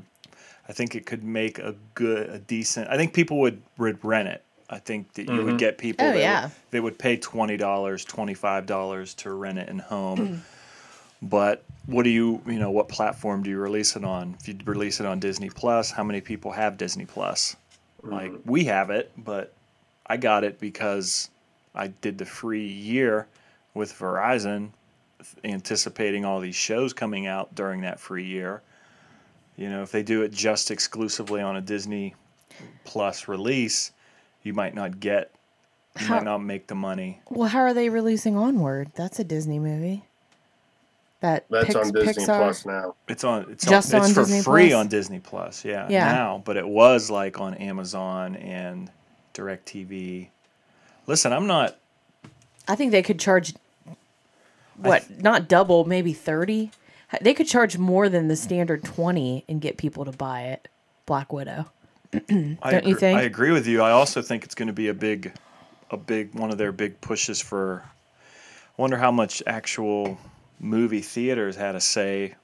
Speaker 1: I think it could make a good, a decent. I think people would would rent it. I think that you would
Speaker 3: Mhm.
Speaker 1: get people.
Speaker 2: Oh,
Speaker 1: that
Speaker 2: yeah.
Speaker 1: Would, they would pay twenty dollars, twenty five dollars to rent it in home. but what do you, you know, what platform do you release it on? If you release it on Disney Plus, how many people have Disney Plus? Like we have it, but I got it because I did the free year with Verizon, anticipating all these shows coming out during that free year. You know, if they do it just exclusively on a Disney Plus release, you might not get, you
Speaker 2: How-
Speaker 1: might not make the money.
Speaker 2: Well, how are they releasing Onward? That's a Disney movie. That
Speaker 3: That's
Speaker 2: Pix-
Speaker 3: on Disney
Speaker 2: Pixar.
Speaker 3: Plus now.
Speaker 1: It's on. It's
Speaker 2: Just
Speaker 1: on,
Speaker 2: on
Speaker 1: It's for
Speaker 2: Disney
Speaker 1: free
Speaker 2: Plus?
Speaker 1: on Disney Plus. Yeah,
Speaker 2: Yeah.
Speaker 1: Now, but it was like on Amazon and Directv. Listen, I'm not.
Speaker 2: I think they could charge what? not double, maybe thirty. They could charge more than the standard twenty and get people to buy it. Black Widow.
Speaker 1: I
Speaker 2: Don't
Speaker 1: agree,
Speaker 2: you think?
Speaker 1: I agree with you. I also think it's going to be a big, a big one of their big pushes for. I wonder how much actual movie theaters had a say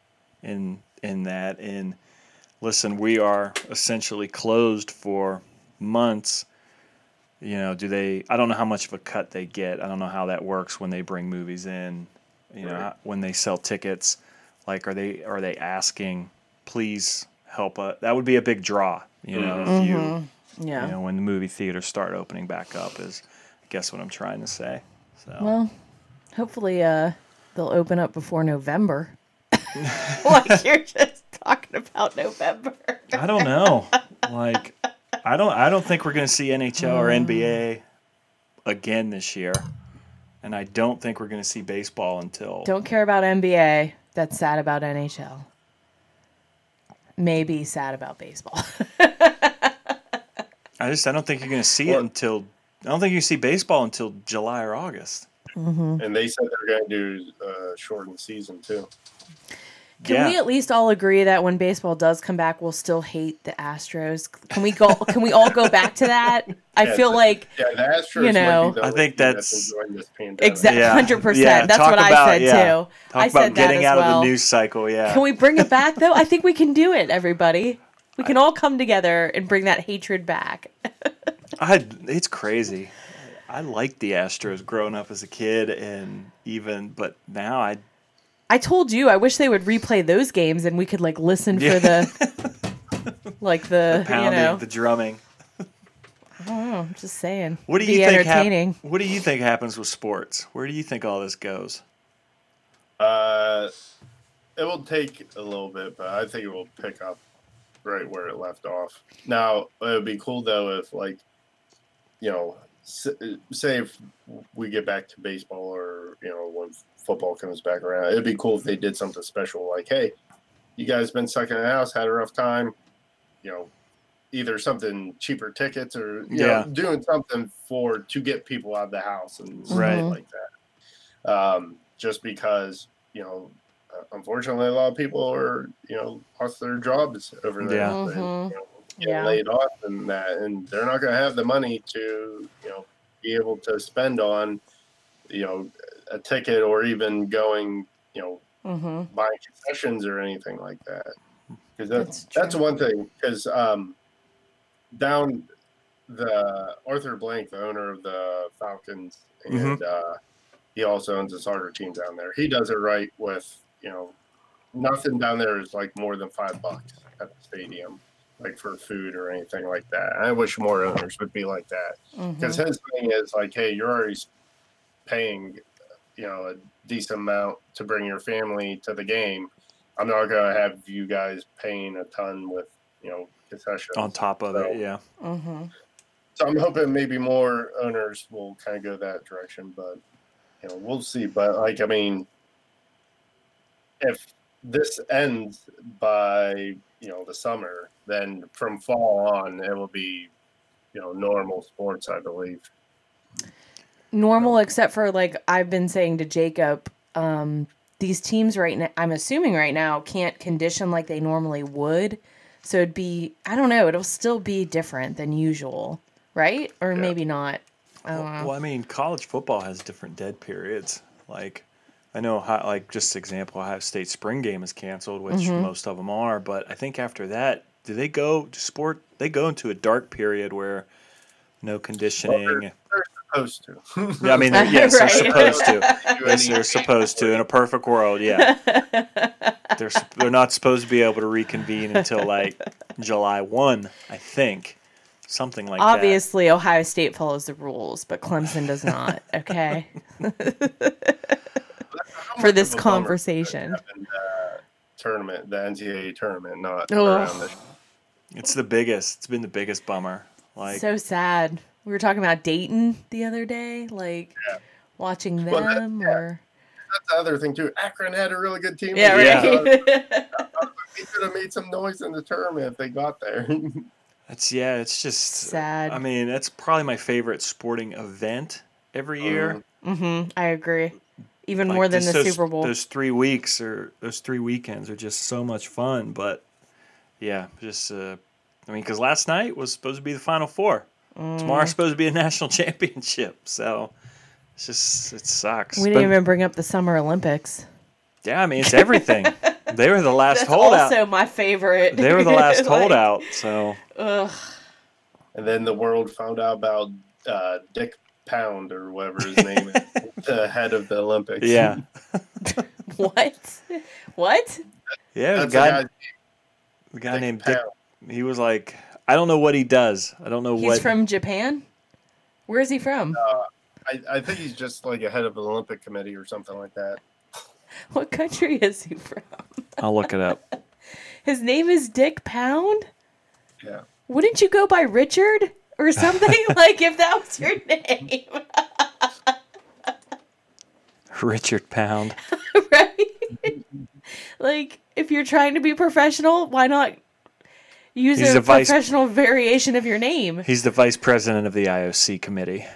Speaker 1: in in that. And listen, we are essentially closed for months. You know, do they? I don't know how much of a cut they get. I don't know how that works when they bring movies in. You know, when they sell tickets, like are they are they asking, please help? us? that would be a big draw. You know, if mm-hmm. you mm-hmm.
Speaker 2: Yeah.
Speaker 1: you know, when the movie theaters start opening back up is I guess what I'm trying to say. So
Speaker 2: Well, hopefully, uh, they'll open up before November. like you're just talking about November.
Speaker 1: I don't know. like I don't I don't think we're gonna see NHL or mm. NBA again this year. And I don't think we're gonna see baseball until
Speaker 2: Don't care about NBA. That's sad about NHL. Maybe sad about baseball.
Speaker 1: I just I don't think you're gonna see it until I don't think you see baseball until July or August. Mm-hmm.
Speaker 3: And they said they're going to do a shortened season too.
Speaker 2: Can
Speaker 1: yeah.
Speaker 2: we at least all agree that when baseball does come back, we'll still hate the Astros? Can we go? can we all go back to that? I
Speaker 3: Yeah,
Speaker 2: feel
Speaker 3: the-
Speaker 2: like
Speaker 3: Yeah, the Astros.
Speaker 2: You know,
Speaker 3: might be the
Speaker 1: I think that's-
Speaker 3: enjoying this pandemic.
Speaker 2: exactly hundred percent. That's
Speaker 1: talk
Speaker 2: what I said
Speaker 1: yeah.
Speaker 2: too.
Speaker 1: Talk
Speaker 2: I
Speaker 1: about
Speaker 2: said that
Speaker 1: getting
Speaker 2: as
Speaker 1: out
Speaker 2: well.
Speaker 1: of the news cycle, yeah.
Speaker 2: Can we bring it back though? I think we can do it, everybody. We can all come together and bring that hatred back.
Speaker 1: I it's crazy. I liked the Astros growing up as a kid and even but now I
Speaker 2: I told you I wish they would replay those games and we could like listen
Speaker 1: Yeah.
Speaker 2: for the like the,
Speaker 1: pounding,
Speaker 2: you know.
Speaker 1: the drumming.
Speaker 2: I'm just saying.
Speaker 1: What do
Speaker 2: Be
Speaker 1: you think? hap- what do you think happens with sports? Where do you think all this goes?
Speaker 3: Uh, it will take a little bit, but I think it will pick up right where it left off. Now, it would be cool though if, like, you know, s- say if we get back to baseball or you know when football comes back around, it'd be cool if they did something special, like, hey, you guys been stuck in the house, had a rough time, you know. Either something cheaper tickets or you
Speaker 1: Yeah.
Speaker 3: know, doing something for to get people out of the house and stuff
Speaker 1: Right.
Speaker 3: like that. Um, just because you know uh, unfortunately, a lot of people are, you know, lost their jobs over there.
Speaker 1: Yeah.
Speaker 3: and,
Speaker 2: Mhm.
Speaker 3: you know, getting
Speaker 2: Yeah.
Speaker 3: laid off and that, and they're not going to have the money to, you know, be able to spend on, you know, a ticket or even going, you know,
Speaker 2: Mm-hmm.
Speaker 3: buying concessions or anything like that. Because that's
Speaker 2: That's
Speaker 3: that's, one thing. Because um, down the Arthur Blank, the owner of the Falcons, and
Speaker 1: Mhm.
Speaker 3: uh, he also owns a soccer team down there. He does it right with you know nothing down there is like more than five bucks at the stadium, like for food or anything like that. I wish more owners would be like that
Speaker 2: Mm-hmm.
Speaker 3: because his thing is like, hey, you're already paying, you know, a decent amount to bring your family to the game. I'm not gonna have you guys paying a ton with, you know, concessions.
Speaker 1: On top of
Speaker 3: So-
Speaker 1: it, yeah.
Speaker 2: Mm-hmm.
Speaker 3: So I'm hoping maybe more owners will kind of go that direction, but you know, we'll see. But like, I mean, if this ends by you know the summer, then from fall on, it will be you know normal sports, I believe.
Speaker 2: normal except for like I've been saying to Jacob, um, these teams right now I'm assuming right now can't condition like they normally would. So it'd be I don't know, it'll still be different than usual, right? Or
Speaker 3: Yeah.
Speaker 2: maybe not. I
Speaker 1: Well, well, I mean, college football has different dead periods. Like, I know, how, like just example, Ohio State spring game is canceled, which
Speaker 2: Mhm.
Speaker 1: most of them are. But I think after that, do they go to sport? They go into a dark period where no conditioning.
Speaker 3: they're Supposed to.
Speaker 1: Yeah, I mean, they're, yes, they're supposed to. Yes, they're supposed to. In a perfect world, yeah. they're they're not supposed to be able to reconvene until like July one, I think, something like that.
Speaker 2: Obviously Ohio State follows the rules, but Clemson does not. Okay. For this
Speaker 3: of a bummer
Speaker 2: conversation.
Speaker 3: that happened, uh, tournament, the NCAA tournament, not
Speaker 2: Ugh.
Speaker 3: around this.
Speaker 1: It's the biggest. It's been the biggest bummer. Like,
Speaker 2: so sad. We were talking about Dayton the other day, like
Speaker 3: Yeah.
Speaker 2: watching
Speaker 3: Well, that-
Speaker 2: them
Speaker 3: yeah.
Speaker 2: or
Speaker 3: that's the other thing too. Akron had a really good team.
Speaker 2: Yeah,
Speaker 1: Yeah.
Speaker 2: right.
Speaker 3: They could have made some noise in the tournament if they got there.
Speaker 1: That's yeah. It's just
Speaker 2: Sad.
Speaker 1: I mean, that's probably my favorite sporting event every year.
Speaker 2: hmm I agree. Even
Speaker 1: Like,
Speaker 2: more than
Speaker 1: just
Speaker 2: the
Speaker 1: those,
Speaker 2: Super Bowl.
Speaker 1: Those three weeks or those three weekends are just so much fun. But yeah, just uh, I mean, because last night was supposed to be the Final Four.
Speaker 2: Mm.
Speaker 1: Tomorrow's supposed to be a national championship. So it's just it sucks.
Speaker 2: We didn't even bring up the Summer Olympics.
Speaker 1: yeah, I mean, it's everything. they were the last
Speaker 2: That's
Speaker 1: holdout.
Speaker 2: also my favorite.
Speaker 1: they were the last
Speaker 2: Like,
Speaker 1: holdout. So
Speaker 2: Ugh.
Speaker 3: and then the world found out about uh, Dick Pound or whatever his name is, the head of the Olympics.
Speaker 1: yeah,
Speaker 2: What? What?
Speaker 1: yeah. The
Speaker 3: That's
Speaker 1: guy,
Speaker 3: a guy,
Speaker 1: the guy
Speaker 3: Dick
Speaker 1: named Dick.
Speaker 3: Pound.
Speaker 1: He was like, I don't know what he does. I don't know what.
Speaker 2: He's
Speaker 1: what.
Speaker 2: from Japan? Where is he from?
Speaker 3: Uh, I, I think he's just like a head of the Olympic committee or something like that.
Speaker 2: What country is he from?
Speaker 1: I'll look it up.
Speaker 2: His name is Dick Pound?
Speaker 3: Yeah.
Speaker 2: Wouldn't you go by Richard or something? like if that was your name,
Speaker 1: Richard Pound.
Speaker 2: right? like if you're trying to be professional, why not use
Speaker 1: He's
Speaker 2: a
Speaker 1: vice-
Speaker 2: professional variation of your name?
Speaker 1: He's the vice president of the IOC committee.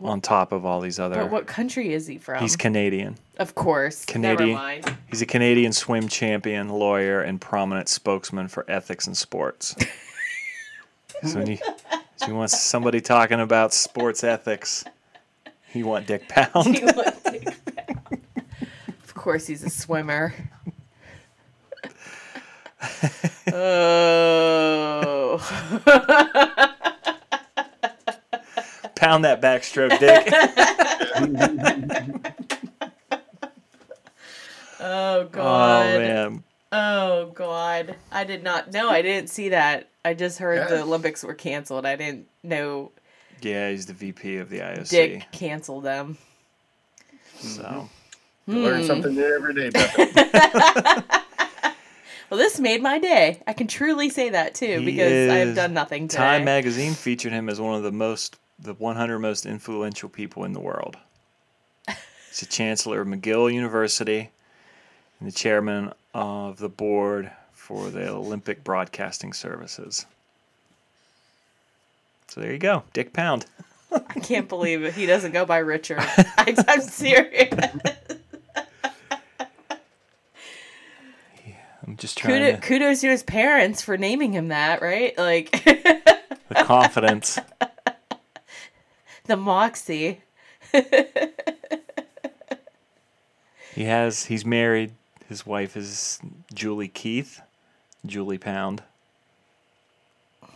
Speaker 1: On top of all these other,
Speaker 2: But what country is he from?
Speaker 1: he's Canadian.
Speaker 2: of course.
Speaker 1: Canadian.
Speaker 2: Never mind.
Speaker 1: He's a Canadian swim champion, lawyer, and prominent spokesman for ethics in sports. so when you, so you want somebody talking about sports ethics, you want Dick Pound.
Speaker 2: He was Dick Pound. Of course, he's a swimmer. oh.
Speaker 1: Pound that backstroke, Dick.
Speaker 2: Oh
Speaker 1: oh
Speaker 2: god.
Speaker 1: man,
Speaker 2: Oh god. I did not know. I didn't see that. I just heard the Olympics were canceled. I didn't know
Speaker 1: yeah, he's the VP of the IOC.
Speaker 2: Dick canceled them.
Speaker 1: So mm-hmm.
Speaker 3: You learn
Speaker 2: Hmm.
Speaker 3: something new every day.
Speaker 2: Well, this made my day. I can truly say that too
Speaker 1: He
Speaker 2: because I have done nothing today.
Speaker 1: Time magazine featured him as one of the most, the 100 most influential people in the world. He's the chancellor of McGill University and the chairman of the board for the Olympic Broadcasting Services. So there you go, Dick Pound.
Speaker 2: I can't believe it. He doesn't go by Richard. I, I'm serious.
Speaker 1: I'm just trying
Speaker 2: Kudos,
Speaker 1: to,
Speaker 2: kudos to his parents for naming him that, right? Like
Speaker 1: the confidence.
Speaker 2: the moxie.
Speaker 1: He has. He's married. His wife is Julie Keith. Julie Pound.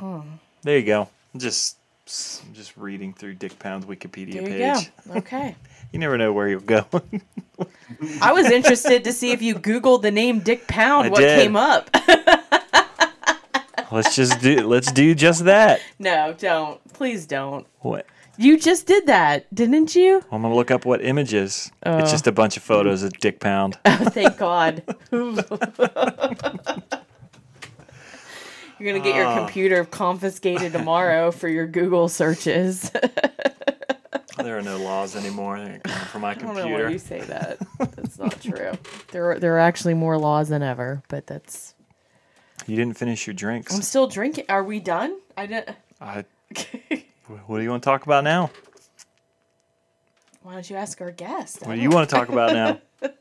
Speaker 1: Hmm. There you go. Just just reading through Dick Pound's Wikipedia
Speaker 2: There you
Speaker 1: page.
Speaker 2: go. Okay.
Speaker 1: You never know where he'll go.
Speaker 2: I was interested to see if you Googled the name Dick Pound,
Speaker 1: I
Speaker 2: what
Speaker 1: did.
Speaker 2: came up.
Speaker 1: let's just do. Let's do just that.
Speaker 2: no, don't. Please don't.
Speaker 1: What?
Speaker 2: You just did that, didn't you?
Speaker 1: I'm gonna look up what images.
Speaker 2: Oh.
Speaker 1: It's just a bunch of photos of Dick Pound.
Speaker 2: Oh, thank God. You're going to get your
Speaker 1: Ah.
Speaker 2: computer confiscated tomorrow for your Google searches.
Speaker 1: there are no laws anymore. They're coming from my
Speaker 2: I don't know why
Speaker 1: computer.
Speaker 2: you say that. That's not true. There are, there are actually more laws than ever, but that's.
Speaker 1: You didn't finish your drinks.
Speaker 2: I'm still drinking. Are we done? I didn't.
Speaker 1: I, what do you want to talk about now?
Speaker 2: Why don't you ask our guest?
Speaker 1: What do you want to talk about now?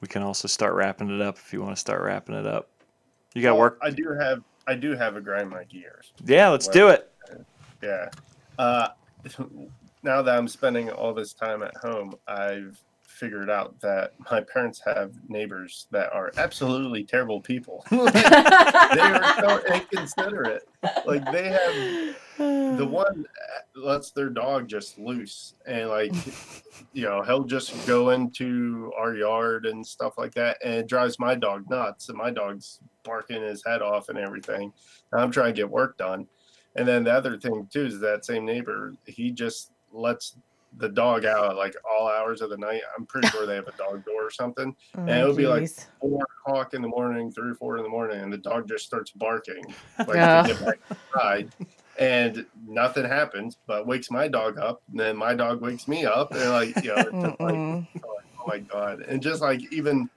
Speaker 1: we can also start wrapping it up if you want to start wrapping it up. You got
Speaker 3: Well,
Speaker 1: work?
Speaker 3: I do have I do have a grind my gears.
Speaker 1: Yeah, let's do it.
Speaker 3: Yeah. Uh, now that I'm spending all this time at home, I've figured out that my parents have neighbors that are absolutely terrible people. they are so inconsiderate. Like they have the one lets their dog just loose and like you know he'll just go into our yard and stuff like that and it drives my dog nuts and my dog's barking his head off and everything and i'm trying to get work done and then the other thing too is that same neighbor he just lets the dog out like all hours of the night i'm pretty sure they have a dog door or something.
Speaker 2: Oh,
Speaker 3: it would be oh,
Speaker 2: like-
Speaker 3: four o'clock in the morning three or four in the morning and the dog just starts barking like
Speaker 2: Yeah.
Speaker 3: to get back inside. And nothing happens, but wakes my dog up, and then my dog wakes me up, and like you know, it's like, oh my god, and just like even,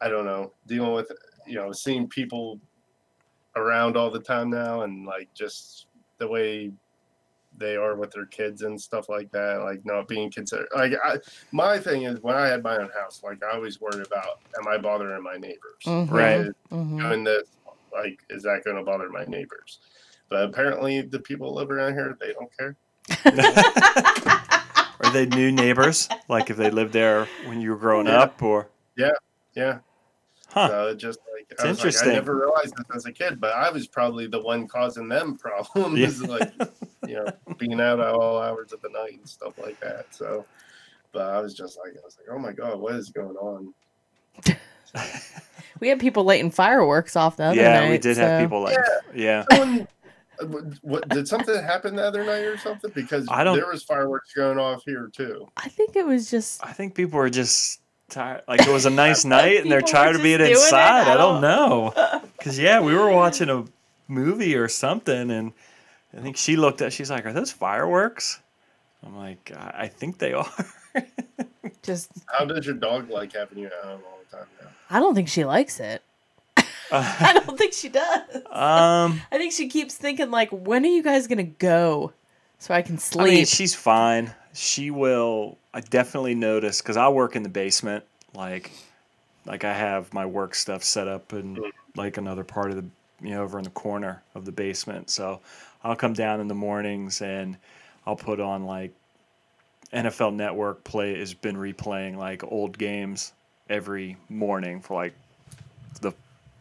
Speaker 3: I don't know, dealing with you know seeing people around all the time now, and like just the way they are with their kids and stuff like that, like not being considered. Like I, my thing is when I had my own house, like I always worried about, am I bothering my neighbors?
Speaker 2: Mhm.
Speaker 1: Right.
Speaker 3: Is
Speaker 2: Mhm.
Speaker 3: Doing this, like, is that going to bother my neighbors? But apparently, the people that live around here, they don't care.
Speaker 1: Are they new neighbors? Like if they lived there when you were growing
Speaker 3: Yeah.
Speaker 1: up, or
Speaker 3: Yeah. Yeah.
Speaker 1: Huh?
Speaker 3: So it just like
Speaker 1: It's
Speaker 3: I was
Speaker 1: interesting.
Speaker 3: Like, I never realized this as a kid, but I was probably the one causing them problems,
Speaker 1: Yeah.
Speaker 3: like you know, being out at all hours of the night and stuff like that. So, but I was just like, I was like, oh my god, what is going on?
Speaker 2: We had people lighting fireworks off the other
Speaker 1: yeah,
Speaker 2: night.
Speaker 1: we did have people like yeah.
Speaker 3: Someone- uh, what did something happen the other night or something? Because
Speaker 1: I don't-
Speaker 3: there was fireworks going off here too.
Speaker 2: I think it was just
Speaker 1: I think people were just tired. Like it was a nice night, and they're
Speaker 2: People were
Speaker 1: tired of being inside.
Speaker 2: I
Speaker 1: I don't
Speaker 2: don't-
Speaker 1: know. Cause yeah, we were watching a movie or something, and I think she looked at. She's like, "Are those fireworks?" I'm like, "I I think they are."
Speaker 2: just.
Speaker 3: How does your dog like having you at home all the time now?
Speaker 2: I don't think she likes it. I don't think she does.
Speaker 1: um,
Speaker 2: I think she keeps thinking like, when are you guys gonna go, so I can sleep.
Speaker 1: I
Speaker 2: sleep?
Speaker 1: mean, she's fine. She will. I definitely notice because I work in the basement. Like, like I have my work stuff set up in mm-hmm. like another part of the, you know, over in the corner of the basement. So I'll come down in the mornings and I'll put on like NFL Network play has been replaying like old games every morning for like the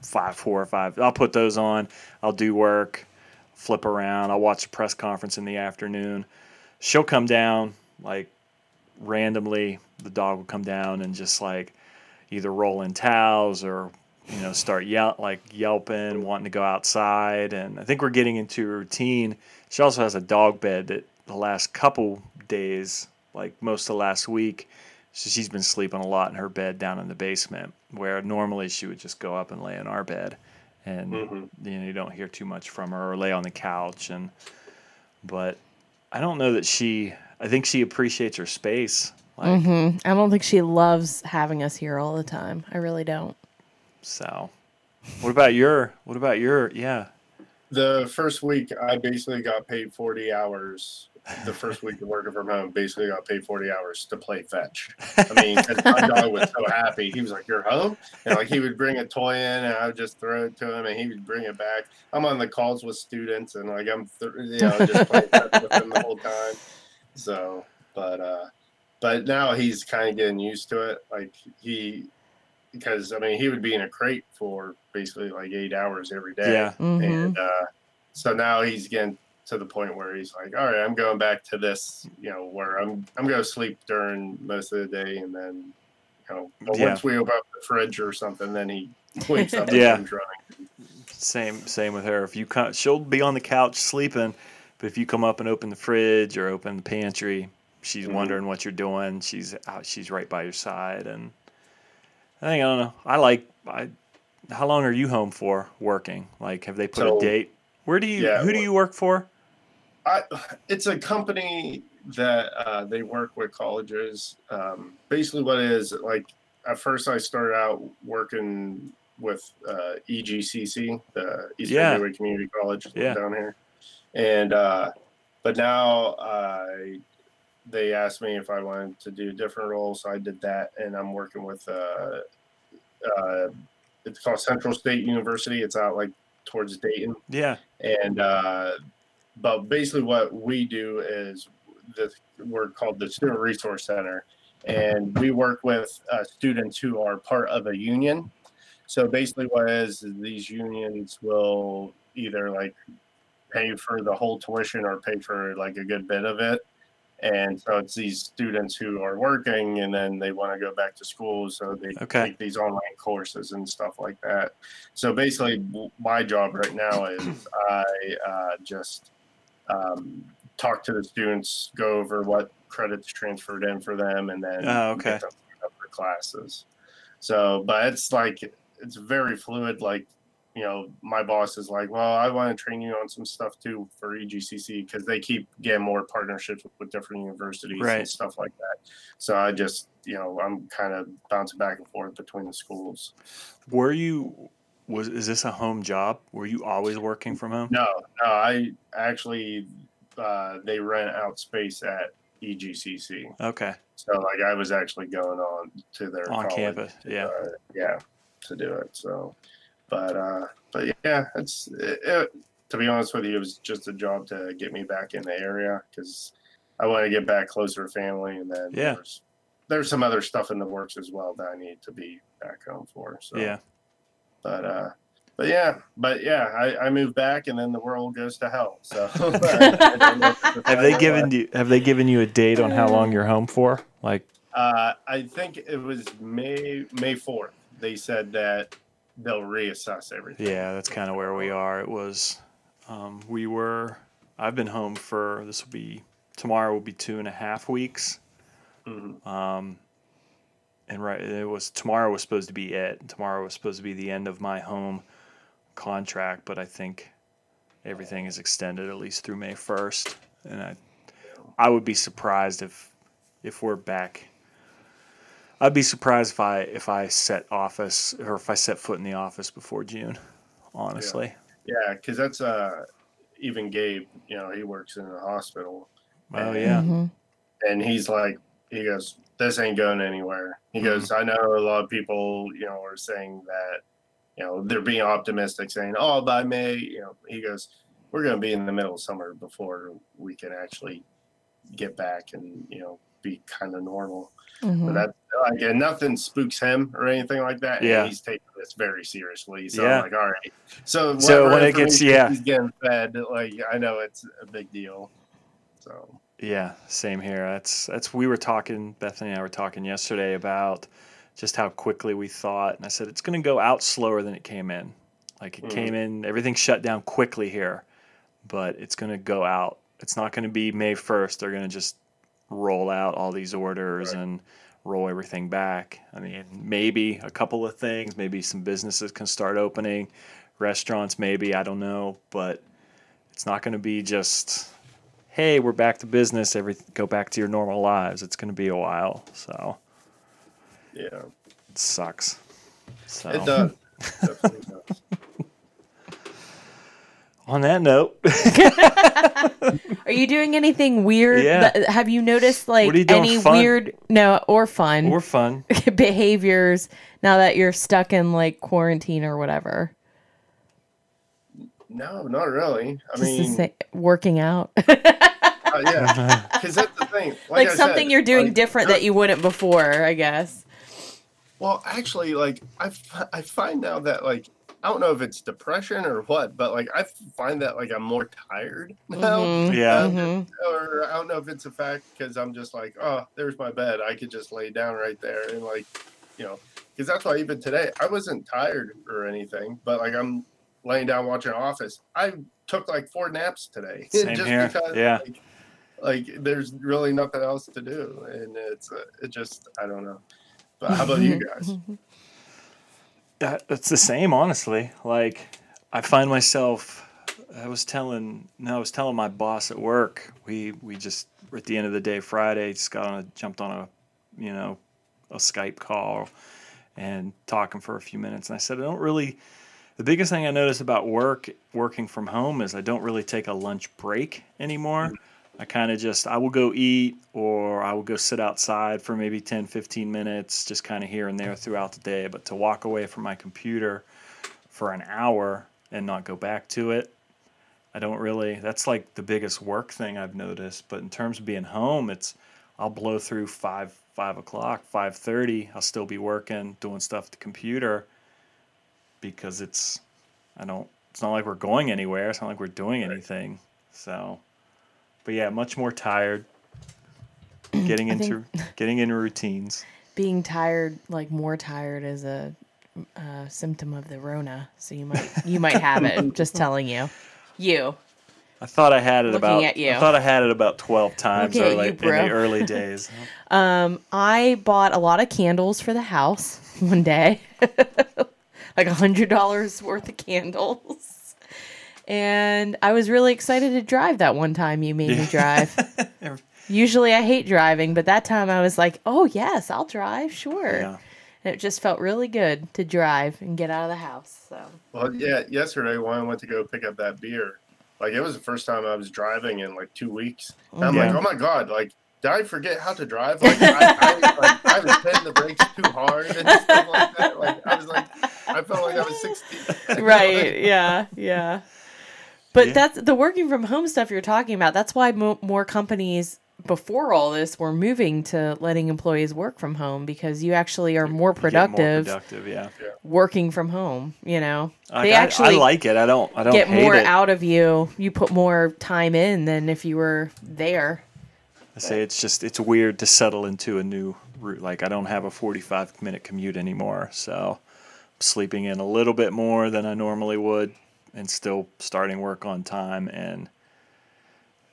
Speaker 1: five, four or five. I'll put those on. I'll do work, flip around. I'll watch the press conference in the afternoon. She'll come down like randomly. The dog will come down and just like either roll in towels or you know start yell like yelping, wanting to go outside. And I think we're getting into a routine. She also has a dog bed that the last couple days, like most of last week, so she's been sleeping a lot in her bed down in the basement, where normally she would just go up and lay in our bed, and
Speaker 3: Mhm.
Speaker 1: you know you don't hear too much from her or lay on the couch. And but I don't know that she. I think she appreciates her space. Like
Speaker 2: hmm I don't think she loves having us here all the time. I really don't.
Speaker 1: so. What about your? What about your? Yeah.
Speaker 3: The first week, I basically got paid 40 hours. The first week of working from home, basically got paid 40 hours to play fetch. I mean, my dog was so happy. He was like, You're home? And like, he would bring a toy in and I would just throw it to him and he would bring it back. I'm on the calls with students and like, I'm, th- you know, just playing fetch with him the whole time. So, but, uh, but now he's kind of getting used to it. Like, he, because I mean, he would be in a crate for basically like eight hours every day
Speaker 1: Yeah.
Speaker 2: hmm
Speaker 3: and uh, so now he's getting to the point where he's like, all right, I'm going back to this, you know, where I'm I'm going to sleep during most of the day, and then, you know, but
Speaker 1: Yeah.
Speaker 3: once we open up the fridge or something, then he wakes up
Speaker 1: Yeah.
Speaker 3: and comes running.
Speaker 1: Same. Same with her. If you come, she'll be on the couch sleeping, but if you come up and open the fridge or open the pantry, she's
Speaker 3: Mhm.
Speaker 1: wondering what you're doing. She's out. She's right by your side, and I think I don't know. I like. I. How long are you home for working? Like, have they put
Speaker 3: So-
Speaker 1: a date? Where do you?
Speaker 3: Yeah,
Speaker 1: who do you work for?
Speaker 3: I, it's a company that uh, they work with colleges. Um, basically, what it is like at first, I started out working with uh, EGCC, the Eastern
Speaker 1: Yeah.
Speaker 3: Community College
Speaker 1: Yeah.
Speaker 3: down here, and uh, but now I they asked me if I wanted to do a different role, so I did that, and I'm working with uh, uh, it's called Central State University. It's out like towards Dayton
Speaker 1: Yeah.
Speaker 3: and uh, but basically what we do is this we're called the student resource center and we work with uh, students who are part of a union so basically what is these unions will either like pay for the whole tuition or pay for like a good bit of it and so it's these students who are working and then they want to go back to school so they
Speaker 1: Okay.
Speaker 3: take these online courses and stuff like that so basically my job right now is i uh, just um, talk to the students go over what credits transferred in for them and then
Speaker 1: Oh, okay.
Speaker 3: get them up for classes so but it's like it's very fluid like you know, my boss is like, well, I want to train you on some stuff too for EGCC because they keep getting more partnerships with, different universities
Speaker 1: Right.
Speaker 3: and stuff like that. So I just, you know, I'm kind of bouncing back and forth between the schools.
Speaker 1: Were you was is this a home job? Were you always working from home?
Speaker 3: No, no, I actually, uh, they rent out space at EGCC.
Speaker 1: Okay,
Speaker 3: So like I was actually going on to their
Speaker 1: on campus. Yeah,
Speaker 3: uh, yeah, to do it. So, but uh, but yeah, it's it, it, to be honest with you, it was just a job to get me back in the area because I want to get back closer to family, and then
Speaker 1: Yeah.
Speaker 3: there's there's some other stuff in the works as well that I need to be back home for. So
Speaker 1: yeah.
Speaker 3: but uh. But yeah, but yeah, I, I moved back and then the world goes to hell. So
Speaker 1: Have they given you Have they given you a date on how long you're home for? Like,
Speaker 3: Uh, I think it was May May fourth. They said that they'll reassess everything.
Speaker 1: yeah, that's kind of where we are. It was, um, we were. I've been home for this will be tomorrow will be two and a half weeks.
Speaker 3: Mhm.
Speaker 1: Um, and right, it was tomorrow was supposed to be it. Tomorrow was supposed to be the end of my home contract, but I think everything is extended at least through May first. And I, I would be surprised if, if we're back. I'd be surprised if I if I set office or if I set foot in the office before June. Honestly,
Speaker 3: Yeah, because that's uh even Gabe. You know, he works in a hospital,
Speaker 1: oh yeah,
Speaker 2: Mhm.
Speaker 3: and he's like, he goes, "This ain't going anywhere." He
Speaker 1: Mhm.
Speaker 3: goes, "I know a lot of people, you know, are saying that, you know, they're being optimistic, saying, oh, by May, you know." He goes, "We're going to be in the middle of summer before we can actually get back and you know be kind of normal." But
Speaker 2: Mhm.
Speaker 3: that like and nothing spooks him or anything like that.
Speaker 1: Yeah.
Speaker 3: And he's taking this very seriously. So
Speaker 1: Yeah.
Speaker 3: I'm like, all right. So
Speaker 1: So when it gets- yeah.
Speaker 3: he's getting fed, like I know it's a big deal. So
Speaker 1: Yeah, same here. That's that's we were talking Bethany and I were talking yesterday about just how quickly we thought and I said it's going to go out slower than it came in. Like it
Speaker 3: Mhm.
Speaker 1: came in everything shut down quickly here, but it's going to go out. It's not going to be May 1st. They're going to just roll out all these orders
Speaker 3: Right.
Speaker 1: and roll everything back. I mean, maybe a couple of things, maybe some businesses can start opening, restaurants maybe, I don't know, but it's not going to be just hey, we're back to business. Every go back to your normal lives. It's going to be a while, so
Speaker 3: yeah,
Speaker 1: it sucks. So
Speaker 3: it does. Definitely does.
Speaker 1: on that note,
Speaker 2: Are you doing anything weird?
Speaker 1: Yeah.
Speaker 2: that- have you noticed like
Speaker 1: you doing
Speaker 2: any
Speaker 1: fun?
Speaker 2: weird no or fun
Speaker 1: we're fun.
Speaker 2: behaviors now that you're stuck in like quarantine or whatever?
Speaker 3: No, not really. I
Speaker 2: Just
Speaker 3: mean,
Speaker 2: sa- working out.
Speaker 3: uh, yeah, because that's the thing. Like,
Speaker 2: like something
Speaker 3: said,
Speaker 2: you're doing
Speaker 3: like,
Speaker 2: different that you wouldn't before, I guess.
Speaker 3: Well, actually, like I, f- I find now that like I don't know if it's depression or what, but like I find that like I'm more tired now.
Speaker 2: Mhm,
Speaker 1: Yeah.
Speaker 2: mhm.
Speaker 3: or I don't know if it's a fact because I'm just like, oh, there's my bed. I could just lay down right there and like, you know, because that's why even today I wasn't tired or anything, but like I'm laying down watching Office. I took like four naps today.
Speaker 1: Same here. Yeah.
Speaker 3: Like, like there's really nothing else to do, and it's uh, it just I don't know. But how about you guys?
Speaker 1: That, that's the same, honestly. Like, I find myself. I was telling no, I was telling my boss at work. We we just at the end of the day Friday just got on a jumped on a, you know, a Skype call, and talking for a few minutes. And I said I don't really. The biggest thing I notice about work working from home is I don't really take a lunch break anymore. Mm. I kind of just I will go eat or I will go sit outside for maybe 10 15 minutes just kind of here and there throughout the day. But to walk away from my computer for an hour and not go back to it I don't really that's like the biggest work thing I've noticed. But in terms of being home it's I'll blow through 5 5 o'clock 5.30 I'll still be working doing stuff at the computer because it's I don't it's not like we're going anywhere. It's not like we're doing anything. So but yeah, much more tired. Getting
Speaker 2: I
Speaker 1: into getting into routines.
Speaker 2: Being tired, like more tired, is a, uh symptom of the Rona. So you might you might have it. Just telling you. You.
Speaker 1: I thought I had it
Speaker 2: Looking
Speaker 1: about
Speaker 2: at you.
Speaker 1: I thought I had it about twelve times early,
Speaker 2: you,
Speaker 1: in the early days.
Speaker 2: Um, I bought a lot of candles for the house one day. like a hundred dollars worth of candles. And I was really excited to drive that one time you made me drive. Usually I hate driving, but that time I was like, oh, yes, I'll drive, sure.
Speaker 1: Yeah.
Speaker 2: And it just felt really good to drive and get out of the house. So,
Speaker 3: Well, yeah, yesterday when I went to go pick up that beer, like it was the first time I was driving in like two weeks. And I'm like, oh my god, like did I forget how to drive? Like I, I, like, I was hitting the brakes too hard and stuff like that. Like I was like, I felt like I was 16.
Speaker 2: right. Yeah. Yeah. But
Speaker 1: Yeah.
Speaker 2: that's the working from home stuff you're talking about. That's why mo- more companies before all this were moving to letting employees work from home because you actually are more
Speaker 1: Get more
Speaker 2: productive
Speaker 1: productive, yeah.
Speaker 2: working from home. You know,
Speaker 1: Like,
Speaker 2: they
Speaker 1: I-
Speaker 2: actually
Speaker 1: I, like it. I don't. I don't
Speaker 2: get more
Speaker 1: it.
Speaker 2: out of you. You put more time in than if you were there.
Speaker 1: I say it's just it's weird to settle into a new route. Like I don't have a 45 minute commute anymore, so I'm sleeping in a little bit more than I normally would, and still starting work on time. And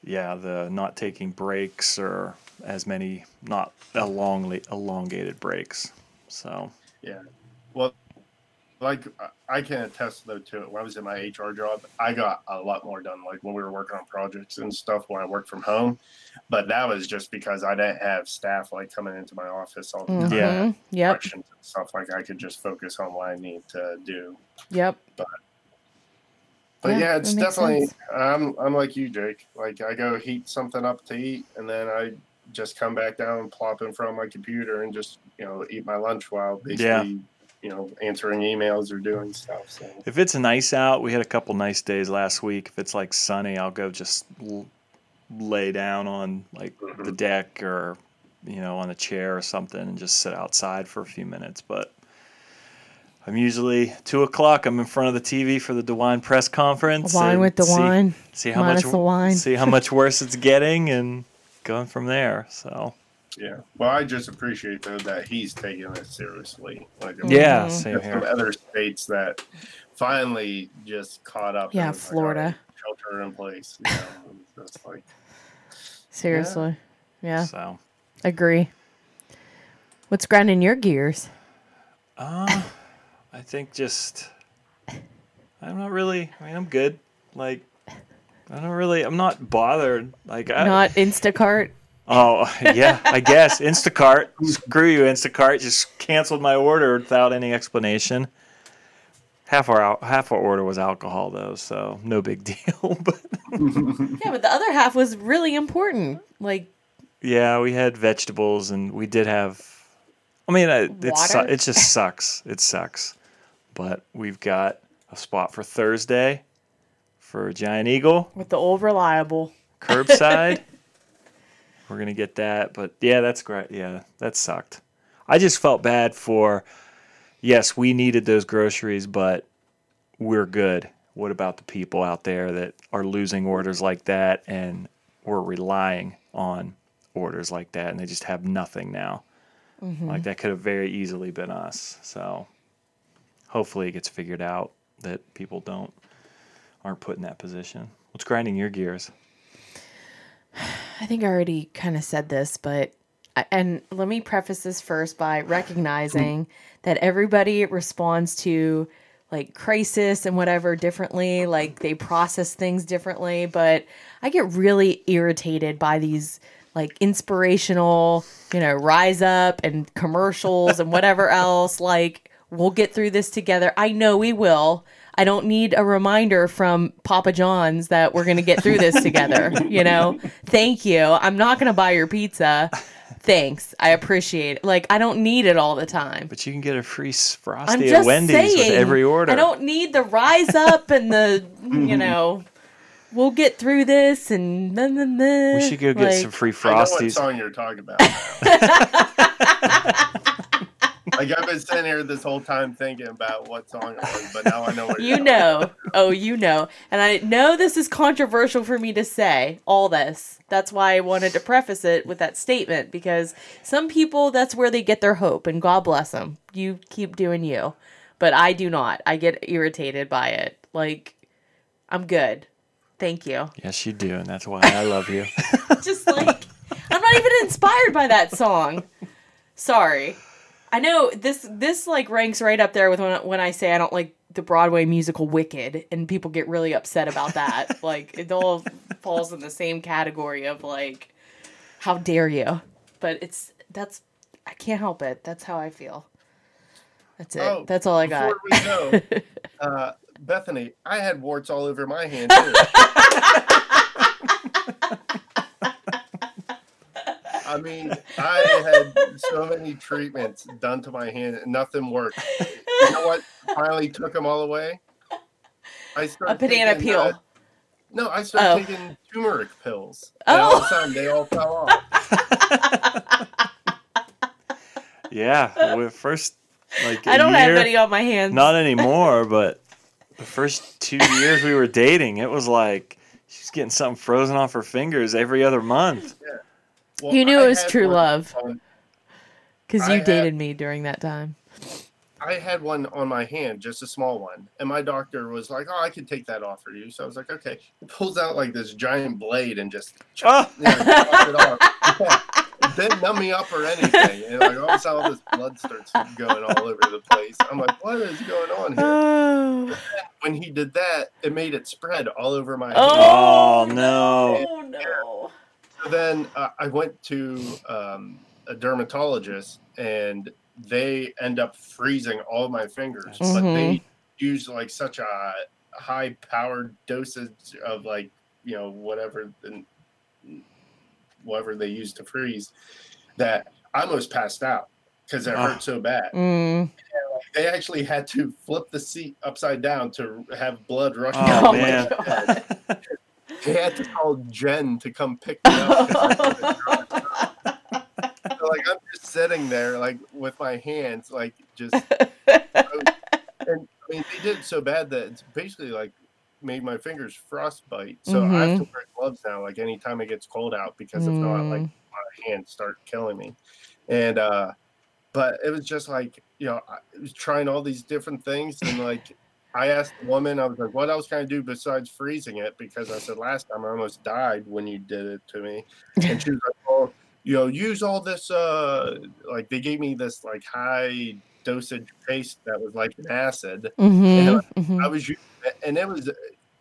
Speaker 1: yeah, the not taking breaks or as many not elongly elongated breaks. So
Speaker 3: Yeah. Well, like I- I can attest though to it. When I was in my HR job, I got a lot more done. Like when we were working on projects and stuff when I worked from home, but that was just because I didn't have staff like coming into my office all the time.
Speaker 1: Yeah.
Speaker 2: Yep.
Speaker 3: Questions and stuff like I could just focus on what I need to do.
Speaker 2: Yep.
Speaker 3: But
Speaker 2: Yeah,
Speaker 3: yeah, it's definitely.
Speaker 2: sense.
Speaker 3: I'm I'm like you, Jake. Like I go heat something up to eat, and then I just come back down and plop in front of my computer and just you know eat my lunch while basically
Speaker 1: Yeah.
Speaker 3: you know answering emails or doing stuff. So
Speaker 1: if it's nice out, we had a couple nice days last week. If it's like sunny, I'll go just l- lay down on like the mm-hmm. deck or you know on a chair or something and just sit outside for a few minutes. But I'm usually two o'clock. I'm in front of the TV for the DeWine press conference.
Speaker 2: Wine with the
Speaker 1: see,
Speaker 2: wine.
Speaker 1: See how
Speaker 2: minus
Speaker 1: much
Speaker 2: the wine.
Speaker 1: see how much worse it's getting and going from there. So
Speaker 3: yeah. Well, I just appreciate though that he's taking it seriously. Like
Speaker 1: yeah,
Speaker 2: Mhm.
Speaker 1: same
Speaker 3: there's some
Speaker 1: here.
Speaker 3: other states that finally just caught up.
Speaker 2: Yeah,
Speaker 3: and was like,
Speaker 2: Florida.
Speaker 3: "All right, shelter in place. You know, just like
Speaker 2: Seriously. Yeah.
Speaker 1: So
Speaker 2: Agree. What's grinding your gears?
Speaker 1: Uh, I think just I'm not really. I mean, I'm good. Like I don't really. I'm not bothered. Like I.
Speaker 2: Not Instacart.
Speaker 1: oh yeah, I guess Instacart. Screw you, Instacart. Just canceled my order without any explanation. Half our al- half our order was alcohol though, so no big deal. but
Speaker 2: Yeah, but the other half was really important. Like
Speaker 1: yeah, we had vegetables and we did have. I mean, I- it su- it just sucks. It sucks. But we've got a spot for Thursday for Giant Eagle
Speaker 2: with the old reliable.
Speaker 1: curbside. We're gonna get that, but yeah, that's great. Yeah, that sucked. I just felt bad for. Yes, we needed those groceries, but we're good. What about the people out there that are losing orders like that, and we're relying on orders like that, and they just have nothing now. Mm-hmm. Like that could have very easily been us. So hopefully it gets figured out that people don't aren't put in that position. What's grinding your gears?
Speaker 2: I think I already kind of said this, but and let me preface this first by recognizing mm-hmm. that everybody responds to like crisis and whatever differently, like they process things differently, but I get really irritated by these like inspirational, you know, rise up and commercials and whatever else like we'll get through this together. I know we will. I don't need a reminder from Papa John's that we're going to get through this together, you know? Thank you. I'm not going to buy your pizza. Thanks. I appreciate it. Like I don't need it all the time.
Speaker 1: But you can get a free s-
Speaker 2: I'm
Speaker 1: frosty
Speaker 2: just
Speaker 1: at Wendy's
Speaker 2: saying.
Speaker 1: with every order.
Speaker 2: I don't need the rise up and the, you know, we'll get through this and then then then.
Speaker 1: we should go get some free
Speaker 3: I know what
Speaker 1: frosties.
Speaker 3: song you're talking about. like I've been sitting here this whole time thinking about what song it was, but now I know what
Speaker 2: You know. Oh, you know. And I know this is controversial for me to say, all this. That's why I wanted to preface it with that statement because some people, that's where they get their hope, and God bless them. You keep doing you. But I do not. I get irritated by it. Like, I'm good. Thank you.
Speaker 1: Yes, you do, and that's why I love you.
Speaker 2: Just like, I'm not even inspired by that song. Sorry. I know this this like ranks right up there with when when I say I don't like the Broadway musical Wicked, and people get really upset about that. like it all falls in the same category of like, how dare you? But it's that's I can't help it. That's how I feel. That's it.
Speaker 3: Oh,
Speaker 2: that's all I got.
Speaker 3: Before we go, uh, Bethany, I had warts all over my hand too. I mean, I had so many treatments done to my hand and nothing worked. You know what? Finally took them all away. I
Speaker 2: A
Speaker 3: started a
Speaker 2: banana
Speaker 3: taking,
Speaker 2: peel.
Speaker 3: uh, no, I started
Speaker 2: Oh.
Speaker 3: taking turmeric pills. And all of a sudden, they all fell off.
Speaker 1: Yeah, we first like
Speaker 2: I don't have
Speaker 1: year-
Speaker 2: any on my hands.
Speaker 1: Not anymore, but the first two years we were dating, it was like she's getting something frozen off her fingers every other month.
Speaker 3: Well,
Speaker 2: you knew
Speaker 3: I
Speaker 2: it was true
Speaker 3: one
Speaker 2: love
Speaker 3: on-
Speaker 2: because
Speaker 3: I
Speaker 2: you
Speaker 3: had-
Speaker 2: dated me during that time.
Speaker 3: I had one on my hand, just a small one, and my doctor was like, "Oh, I could take that off for you." So I was like, "Okay." He pulls out like this giant blade and just
Speaker 1: Oh,
Speaker 3: you know, chops it off. It didn't numb me up or anything. And like all of a sudden, all this blood starts going all over the place. I'm like, "What is going on here?"
Speaker 2: Oh,
Speaker 3: When he did that, it made it spread all over my hand.
Speaker 1: Oh, no.
Speaker 2: Oh no!
Speaker 3: So then uh, I went to um, a dermatologist, and they end up freezing all my fingers, but they use like such a high powered dosage of like you know whatever the, whatever they use to freeze that I almost passed out because it
Speaker 1: Ah.
Speaker 3: hurt so bad.
Speaker 2: Mm.
Speaker 3: They actually had to flip the seat upside down to have blood rushing.
Speaker 1: Oh,
Speaker 3: down my
Speaker 1: man.
Speaker 3: They had to call Jen to come pick me up. 'cause I couldn't drive. so like I'm just sitting there like with my hands like just and I mean they did it so bad that it's basically like made my fingers frostbite. So I have to wear gloves now like anytime it gets cold out because if not like
Speaker 2: Mm.
Speaker 3: my hands start killing me. And uh but it was just like, you know, I was trying all these different things and like I asked the woman, I was like, what else can I do besides freezing it? Because I said last time I almost died when you did it to me. And she was like, well, you know, use all this, uh, like they gave me this like high dosage paste that was like an acid.
Speaker 2: Mm-hmm, mm-hmm.
Speaker 3: I was and it was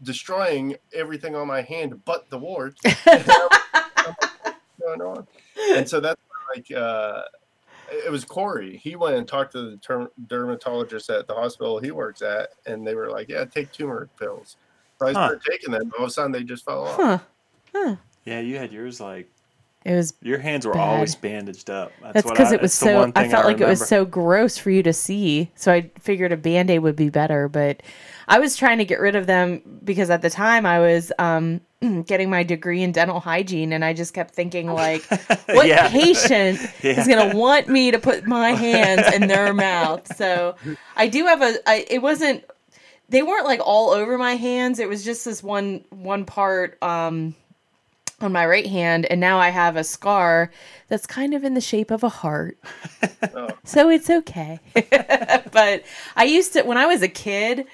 Speaker 3: destroying everything on my hand but the warts. And like, going on? And so that's like, uh, it was Corey. He went and talked to the term- dermatologist at the hospital he works at, and they were like, "Yeah, take turmeric pills." So I
Speaker 1: Huh.
Speaker 3: started taking them. All of a sudden, they just fell off.
Speaker 2: Huh?
Speaker 1: yeah, you had yours like
Speaker 2: It was.
Speaker 1: your hands were
Speaker 2: Bad.
Speaker 1: always bandaged up.
Speaker 2: That's because it was so. I felt like it was so gross for you to see. So I figured a band aid would be better. But I was trying to get rid of them because at the time I was um, getting my degree in dental hygiene, and I just kept thinking like, what
Speaker 1: Yeah.
Speaker 2: patient
Speaker 1: Yeah.
Speaker 2: is gonna want me to put my hands in their mouth? So I do have a. I, it wasn't. They weren't like all over my hands. It was just this one one part. Um, on my right hand, and now I have a scar that's kind of in the shape of a heart.
Speaker 3: Oh.
Speaker 2: So it's okay. but I used to, when I was a kid,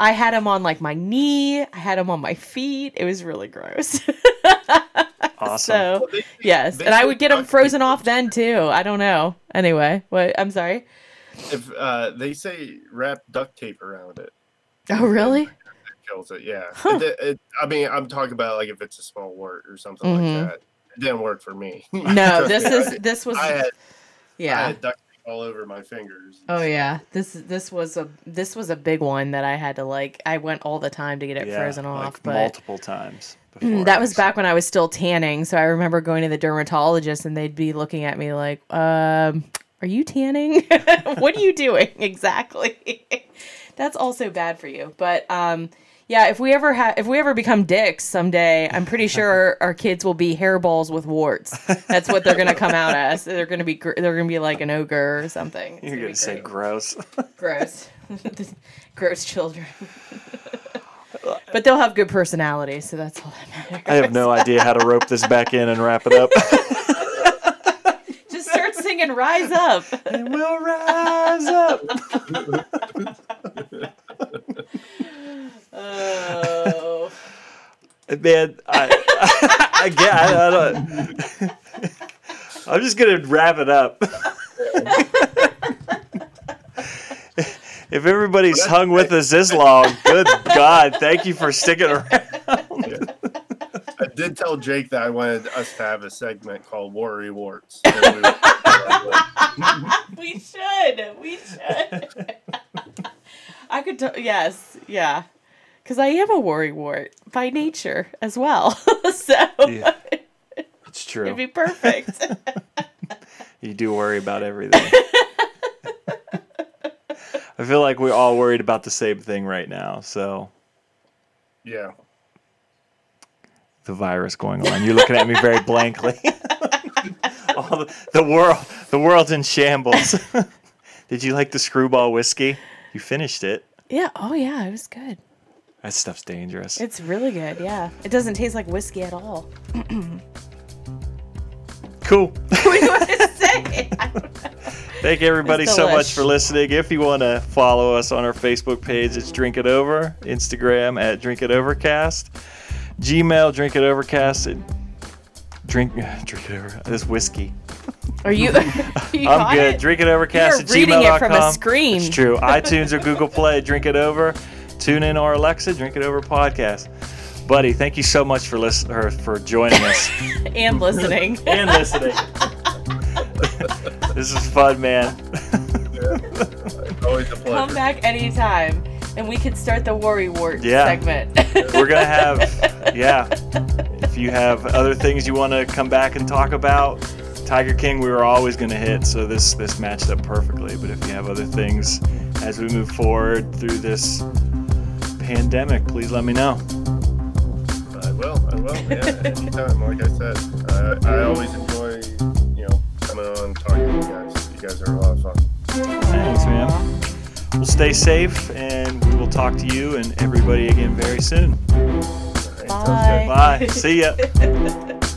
Speaker 2: I had them on like my knee, I had them on my feet. It was really gross.
Speaker 1: awesome.
Speaker 2: so,
Speaker 3: Well, they-
Speaker 2: yes.
Speaker 3: they
Speaker 2: And I would get them frozen off then too. I don't know. Anyway, what? I'm sorry.
Speaker 3: If uh, they say wrap duct tape around it,
Speaker 2: Oh, really?
Speaker 3: It kills it. Yeah.
Speaker 2: Huh.
Speaker 3: It, it, I mean, I'm talking about like if it's a small wart or something
Speaker 2: Mhm.
Speaker 3: like that. It didn't work for me.
Speaker 2: No, this
Speaker 3: me,
Speaker 2: is, this was,
Speaker 3: I, I had, I
Speaker 2: yeah.
Speaker 3: had duct tape all over my fingers.
Speaker 2: Oh yeah, this this was a this was a big one that I had to like. I went all the time to get it
Speaker 1: yeah,
Speaker 2: frozen
Speaker 1: like
Speaker 2: off, but
Speaker 1: multiple times.
Speaker 2: Mm,
Speaker 1: before
Speaker 2: that
Speaker 1: I
Speaker 2: was back when I was still tanning. So I remember going to the dermatologist and they'd be looking at me like, um, "Are you tanning? what are you doing exactly?" That's also bad for you. But um, yeah, if we ever have, if we ever become dicks someday, I'm pretty sure our kids will be hairballs with warts. That's what they're gonna come out as. They're gonna be gr- they're gonna be like an ogre or something. It's
Speaker 1: You're
Speaker 2: gonna
Speaker 1: gonna say gross.
Speaker 2: gross, gross children. but they'll have good personality, so that's all that matters.
Speaker 1: I have no idea how to rope this back in and wrap it up.
Speaker 2: Just start singing "Rise Up."
Speaker 1: and we'll rise up. Man, I, I, get. I, I don't. I'm just gonna wrap it up. if everybody's hung with us this long, good God, thank you for sticking around.
Speaker 3: Yeah. I did tell Jake that I wanted us to have a segment called Worry Warts.
Speaker 2: we should. We should. I could. T- yes. Yeah. Because I am a worrywart by nature as well. so
Speaker 1: Yeah. It's true.
Speaker 2: it'd be perfect.
Speaker 1: You do worry about everything. I feel like we're all worried about the same thing right now. So
Speaker 3: yeah.
Speaker 1: the virus going on. You're looking at me very blankly. all the, the world, the world's in shambles. Did you like the Skrewball whiskey? You finished it.
Speaker 2: yeah. Oh, yeah. It was good.
Speaker 1: That stuff's dangerous.
Speaker 2: It's really good. Yeah. It doesn't taste like whiskey at all.
Speaker 1: cool.
Speaker 2: what do you want to say?
Speaker 1: Thank everybody so much for listening. If you want to follow us on our Facebook page, it's Drink It Over. Instagram at Drink It Overcast. Gmail, Drink It Overcast. and Drink, drink it over. This whiskey.
Speaker 2: Are you? you
Speaker 1: I'm good.
Speaker 2: It?
Speaker 1: Drink it overcast
Speaker 2: You're
Speaker 1: at
Speaker 2: reading
Speaker 1: gmail.com.
Speaker 2: it from a screen.
Speaker 1: It's true. iTunes or Google Play, Drink It Over. Tune in our Alexa, Drink It Over podcast. Buddy, thank you so much for listen or for joining us
Speaker 2: and listening.
Speaker 1: and listening. this is fun, man.
Speaker 3: Always a pleasure.
Speaker 2: Come back anytime, and we could start the worry wart
Speaker 1: Yeah.
Speaker 2: segment.
Speaker 1: We're gonna have, yeah. If you have other things you want to come back and talk about, Tiger King, we were always gonna hit, so this this matched up perfectly. But if you have other things as we move forward through this pandemic, please let me know.
Speaker 3: I will. I will. Yeah, anytime. Like I said, I, I always enjoy, you know, coming on and talking to you guys. You guys are a lot of fun.
Speaker 1: Thanks, man. We'll stay safe, and we will talk to you and everybody again very soon.
Speaker 3: All right.
Speaker 2: Bye.
Speaker 1: Bye. See ya.